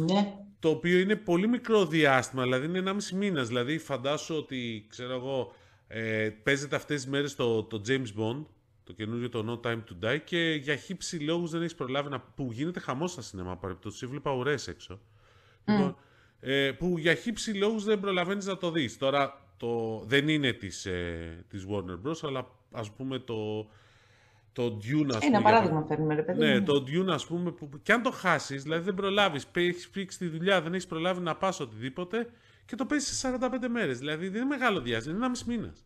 Ναι. Το οποίο είναι πολύ μικρό διάστημα, δηλαδή είναι 1,5 μήνας. Δηλαδή φαντάσου ότι, ξέρω εγώ, ε, παίζεται αυτές τις μέρες το, το James Bond, το καινούριο το No Time to Die και για χύψη λόγους δεν έχεις προλάβει να... που γίνεται χαμός στα σινεμά παρεπτώσει, έβλεπα ουρές έξω. Mm. Λοιπόν, ε, που για χύψη λόγους δεν προλαβαίνεις να το δεις. Τώρα το, δεν είναι της, ε, της Warner Bros. αλλά ας πούμε το, το Dune, ας Ένα παράδειγμα φέρνουμε, ρε παιδί. Ναι, το Dune, ας πούμε, που και αν το χάσεις, δηλαδή δεν προλάβεις, έχεις φύγει τη δουλειά, δεν έχεις προλάβει να πας οτιδήποτε και το παίζεις σε 45 μέρες. Δηλαδή δεν είναι μεγάλο διάστημα, είναι ένας μισή μήνας.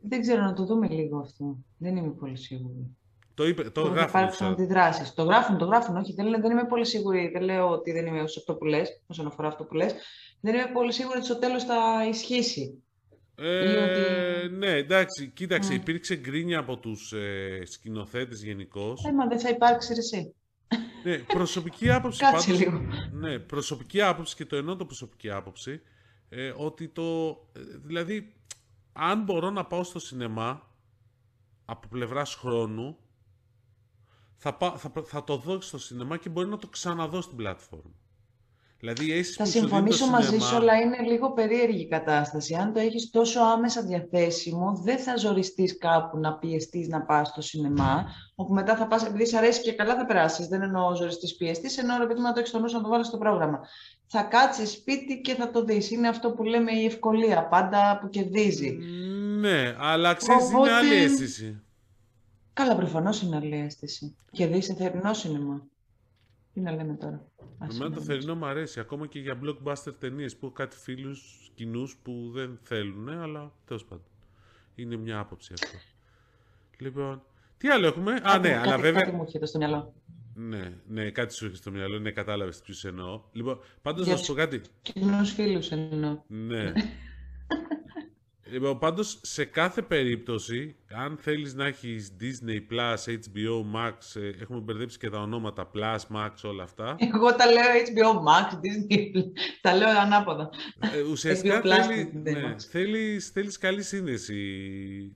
Δεν ξέρω να το δούμε λίγο αυτό. Δεν είμαι πολύ σίγουρη. Το, είπε, το γράφουν. Θα υπάρξουν αντιδράσεις. Το γράφουν, το γράφουν. Όχι, δεν, δεν είμαι πολύ σίγουρη. Δεν λέω ότι δεν είμαι όσο αυτό που λες, όσον αφορά αυτό που λες. Δεν είμαι πολύ σίγουρη ότι στο τέλος θα ισχύσει. Ε, Ναι, εντάξει, κοίταξε, mm. υπήρξε γκρίνια από τους ε, σκηνοθέτες γενικώς. Ε, μα δεν θα υπάρξει εσύ. Ναι, προσωπική άποψη Κάτσε πάντως, λίγο. Ναι, προσωπική άποψη και το εννοώ το προσωπική άποψη, ε, ότι το, ε, δηλαδή, αν μπορώ να πάω στο σινεμά από πλευράς χρόνου, θα, θα, θα το δω στο σινεμά και μπορεί να το ξαναδώ στην πλατφόρμα. Δηλαδή, θα συμφωνήσω μαζί σου, αλλά είναι λίγο περίεργη η κατάσταση. Αν το έχεις τόσο άμεσα διαθέσιμο, δεν θα ζοριστείς κάπου να πιεστείς να πας στο σινεμά, όπου μετά θα πας, επειδή σε αρέσει και καλά θα περάσεις. Δεν εννοώ ζοριστείς πιεστής, εννοώ επειδή να το έχεις στο νου να το βάλεις στο πρόγραμμα. Θα κάτσεις σπίτι και θα το δεις. Είναι αυτό που λέμε η ευκολία, πάντα που κερδίζει. Ναι, αλλά ξέρεις, Οπότε... είναι άλλη αίσθηση. Καλά, προφανώς είναι άλλη αίσθηση. Και δει σε θερινό σινεμά. Τι να λέμε τώρα. Εμένα το θερινό μου αρέσει, ακόμα και για blockbuster ταινίες που έχω κάτι φίλους κοινού που δεν θέλουν, αλλά τέλος πάντων. Είναι μια άποψη αυτό. Λοιπόν, τι άλλο έχουμε; Α, ναι, κάτι, αλλά βέβαια. Κάτι μου έρχεται στο μυαλό. Ναι, ναι, κάτι σου έρχεται στο μυαλό. Ναι, κατάλαβες ποιους εννοώ. Λοιπόν, πάντως να σου πω κάτι. Κοινούς φίλους εννοώ. Ναι. Λοιπόν, πάντως, σε κάθε περίπτωση, αν θέλεις να έχεις Disney+, HBO Max, ε, έχουμε μπερδέψει και τα ονόματα Plus, Max, όλα αυτά. Εγώ τα λέω HBO Max, Disney+, τα λέω ανάποδα. Ε, ουσιαστικά θέλει, ναι, θέλεις, θέλεις καλή σύνδεση,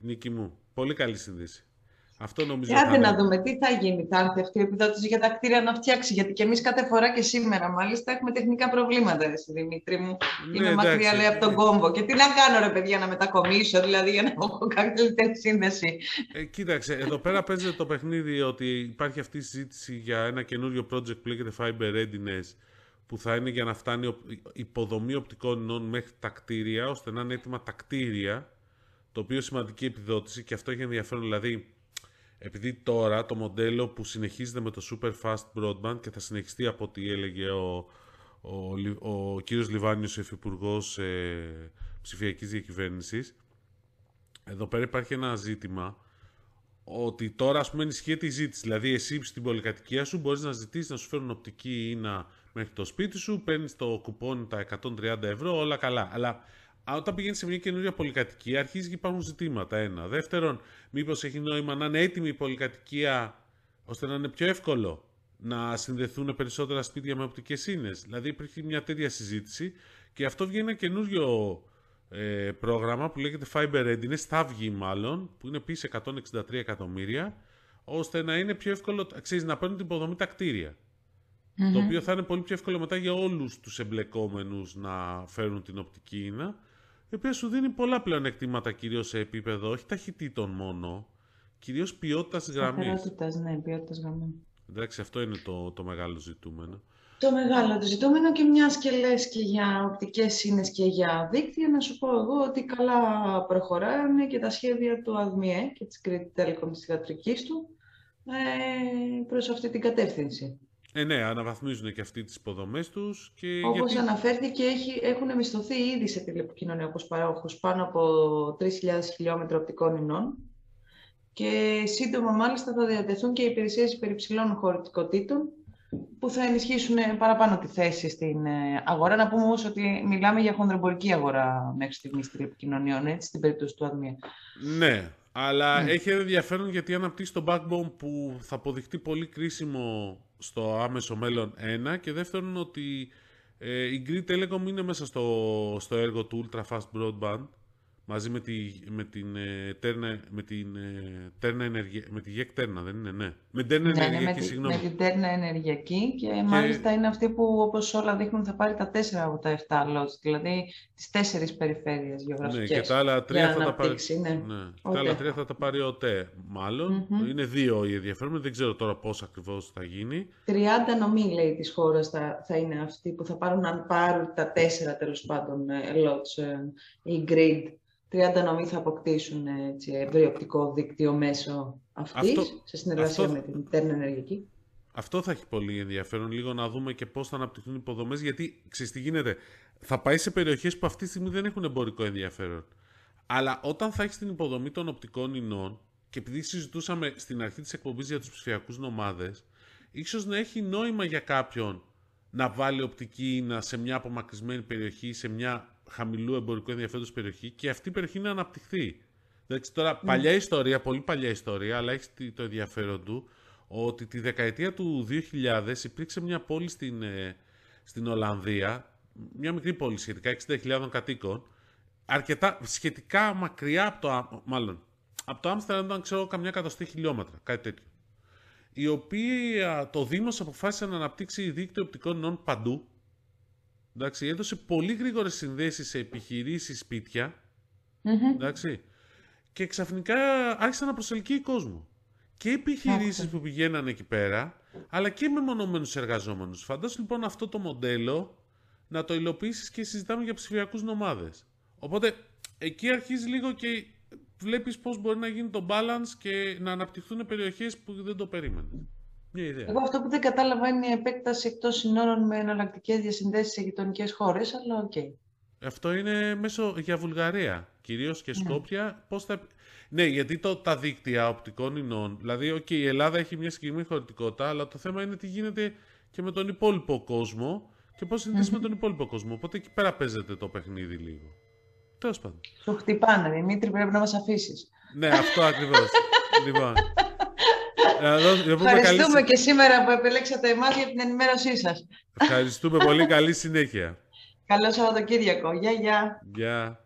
Νίκη μου. Πολύ καλή σύνδεση. Αυτό νομίζω. Άντε να δούμε τι θα γίνει. Θα έρθει αυτή η επιδότηση για τα κτίρια να φτιάξει. Γιατί και εμείς κάθε φορά και σήμερα μάλιστα έχουμε τεχνικά προβλήματα, εσύ Δημήτρη μου. Ναι, Είμαι μακριά λέει από τον κόμπο. Και τι να κάνω, ρε παιδιά, να μετακομίσω, δηλαδή για να έχω καλύτερη σύνδεση. Ε, κοίταξε, εδώ πέρα παίζεται το παιχνίδι ότι υπάρχει αυτή η συζήτηση για ένα καινούριο project που λέγεται Fiber Readiness που θα είναι για να φτάνει υποδομή οπτικών ινών μέχρι τα κτίρια, ώστε να είναι έτοιμα τα κτίρια, το οποίο σημαντική επιδότηση και αυτό έχει ενδιαφέρον, δηλαδή επειδή τώρα το μοντέλο που συνεχίζεται με το Super Fast Broadband και θα συνεχιστεί από ό,τι έλεγε ο, ο, ο, κύριος Λιβάνιος, Υφυπουργός ε, Ψηφιακής Διακυβέρνησης, εδώ πέρα υπάρχει ένα ζήτημα ότι τώρα ας πούμε ενισχύεται η ζήτηση. Δηλαδή εσύ στην πολυκατοικία σου μπορείς να ζητήσεις να σου φέρουν οπτική ή να μέχρι το σπίτι σου, παίρνεις το κουπόνι τα 130 ευρώ, όλα καλά. Αλλά όταν πηγαίνει σε μια καινούρια πολυκατοικία, αρχίζει και υπάρχουν ζητήματα. Ένα. Δεύτερον, μήπως έχει νόημα να είναι έτοιμη η πολυκατοικία ώστε να είναι πιο εύκολο να συνδεθούν περισσότερα σπίτια με οπτικές ίνε. Δηλαδή, υπήρχε μια τέτοια συζήτηση και αυτό βγαίνει ένα καινούριο ε, πρόγραμμα που λέγεται Fiber Readiness, θα βγει μάλλον, που είναι επίσης 163 εκατομμύρια, ώστε να είναι πιο εύκολο, ξέρεις, να παίρνουν την υποδομή τα κτίρια. Το οποίο θα είναι πολύ πιο εύκολο μετά για όλους τους εμπλεκόμενους να φέρουν την οπτική ίνα, η οποία σου δίνει πολλά πλέον εκτήματα κυρίως σε επίπεδο, όχι ταχυτήτων μόνο, κυρίως ποιότητας γραμμής. Ποιότητας, ναι, ποιότητας γραμμής. Εντάξει, αυτό είναι το, το μεγάλο ζητούμενο. Το μεγάλο το ζητούμενο και μιας και λες και για οπτικές σύνες και για δίκτυα, να σου πω εγώ ότι καλά προχωράνε και τα σχέδια του ΑΔΜΙΕ και της Κρήτη Telecom της θηγατρικής του ε, προς αυτή την κατεύθυνση. Ε, ναι, αναβαθμίζουν και αυτοί τις υποδομές τους. Και όπως γιατί... αναφέρθηκε, έχει, έχουν μισθωθεί ήδη σε τηλεπικοινωνία όπως παρόχους πάνω από 3.000 χιλιόμετρα οπτικών ινών και σύντομα μάλιστα θα διατεθούν και οι υπηρεσίες υπερυψηλών χωρητικότητων που θα ενισχύσουν παραπάνω τη θέση στην ε, αγορά. Να πούμε όμως ότι μιλάμε για χονδρομπορική αγορά μέχρι στιγμής τηλεπικοινωνιών, έτσι, στην περίπτωση του ΑΔΜΙΑ. Ναι, αλλά ναι. έχει ενδιαφέρον γιατί αναπτύσσει το backbone που θα αποδειχτεί πολύ κρίσιμο στο άμεσο μέλλον ένα και δεύτερον ότι ε, η Greek Telecom είναι μέσα στο, στο έργο του Ultra Fast Broadband μαζί με, τη, με την ε, Τέρνα, με την ε, Τέρνα ενεργεια, με τη ΓΕΚ Τέρνα, δεν είναι, ναι. Με την Τέρνα ναι, ναι ενεργειακή, με, συγγνώμη. Με την Τέρνα ενεργειακή και, και, μάλιστα είναι αυτή που όπως όλα δείχνουν θα πάρει τα τέσσερα από τα 7 lots, δηλαδή τις τέσσερις περιφέρειες γεωγραφικές. Ναι, και τα άλλα τρία θα τα πάρει, ναι. ναι. τα άλλα τρία θα τα πάρει ο ΤΕ, μάλλον. Mm-hmm. Είναι δύο οι ενδιαφέρον, δεν ξέρω τώρα πώς ακριβώς θα γίνει. 30 νομοί, λέει, της χώρας θα, θα είναι αυτοί που θα πάρουν, αν πάρουν τα τέσσερα τέλος πάντων ε, lots, η grid 30 νομοί θα αποκτήσουν έτσι, ευρύ οπτικό δίκτυο μέσω αυτής, αυτό, σε συνεργασία αυτό, με την Τέρνα Ενεργειακή. Αυτό θα έχει πολύ ενδιαφέρον, λίγο να δούμε και πώς θα αναπτυχθούν οι υποδομές, γιατί ξέρεις τι γίνεται, θα πάει σε περιοχές που αυτή τη στιγμή δεν έχουν εμπορικό ενδιαφέρον. Αλλά όταν θα έχεις την υποδομή των οπτικών ινών, και επειδή συζητούσαμε στην αρχή της εκπομπής για τους ψηφιακούς νομάδες, ίσως να έχει νόημα για κάποιον να βάλει οπτική ίνα σε μια απομακρυσμένη περιοχή, σε μια χαμηλού εμπορικού ενδιαφέροντος περιοχή και αυτή η περιοχή να αναπτυχθεί. Εντάξει, τώρα, mm. παλιά ιστορία, πολύ παλιά ιστορία, αλλά έχει το ενδιαφέρον του, ότι τη δεκαετία του 2000 υπήρξε μια πόλη στην, ε, στην Ολλανδία, μια μικρή πόλη σχετικά, 60.000 κατοίκων, αρκετά, σχετικά μακριά από το, μάλλον, από το Άμστερνταμ ήταν, ξέρω, καμιά εκατοστή χιλιόμετρα, κάτι τέτοιο. Η οποία το Δήμος αποφάσισε να αναπτύξει δίκτυο οπτικών νόν παντού, Εντάξει, έδωσε πολύ γρήγορες συνδέσεις σε επιχειρήσεις, σπίτια. Εντάξει, και ξαφνικά άρχισε να προσελκύει κόσμο. Και επιχειρήσεις που πηγαίναν εκεί πέρα, αλλά και μεμονωμένους εργαζόμενους. Φαντάσου λοιπόν αυτό το μοντέλο να το υλοποιήσεις και συζητάμε για ψηφιακούς νομάδες. Οπότε εκεί αρχίζει λίγο και βλέπεις πώς μπορεί να γίνει το balance και να αναπτυχθούν περιοχές που δεν το περίμενες. Μια ιδέα. Εγώ αυτό που δεν κατάλαβα είναι η επέκταση εκτός συνόρων με εναλλακτικές διασυνδέσεις σε γειτονικές χώρες, αλλά ok. Okay. Αυτό είναι μέσω για Βουλγαρία, κυρίως και ναι. Σκόπια. Πώς θα... Ναι, γιατί το, τα δίκτυα οπτικών ινών, δηλαδή okay, η Ελλάδα έχει μια συγκεκριμένη χωρητικότητα, αλλά το θέμα είναι τι γίνεται και με τον υπόλοιπο κόσμο και πώς συνδέσει με τον υπόλοιπο κόσμο. Οπότε εκεί πέρα παίζεται το παιχνίδι λίγο. Τέλος πάντων. Σου χτυπάνε, Δημήτρη, πρέπει να μας αφήσεις. Ναι, αυτό ακριβώς. λοιπόν. Ευχαριστούμε και σήμερα που επιλέξατε εμάς για την ενημέρωσή σας. Ευχαριστούμε πολύ. Καλή συνέχεια. Καλό Σαββατοκύριακο. Γεια, γεια. Γεια.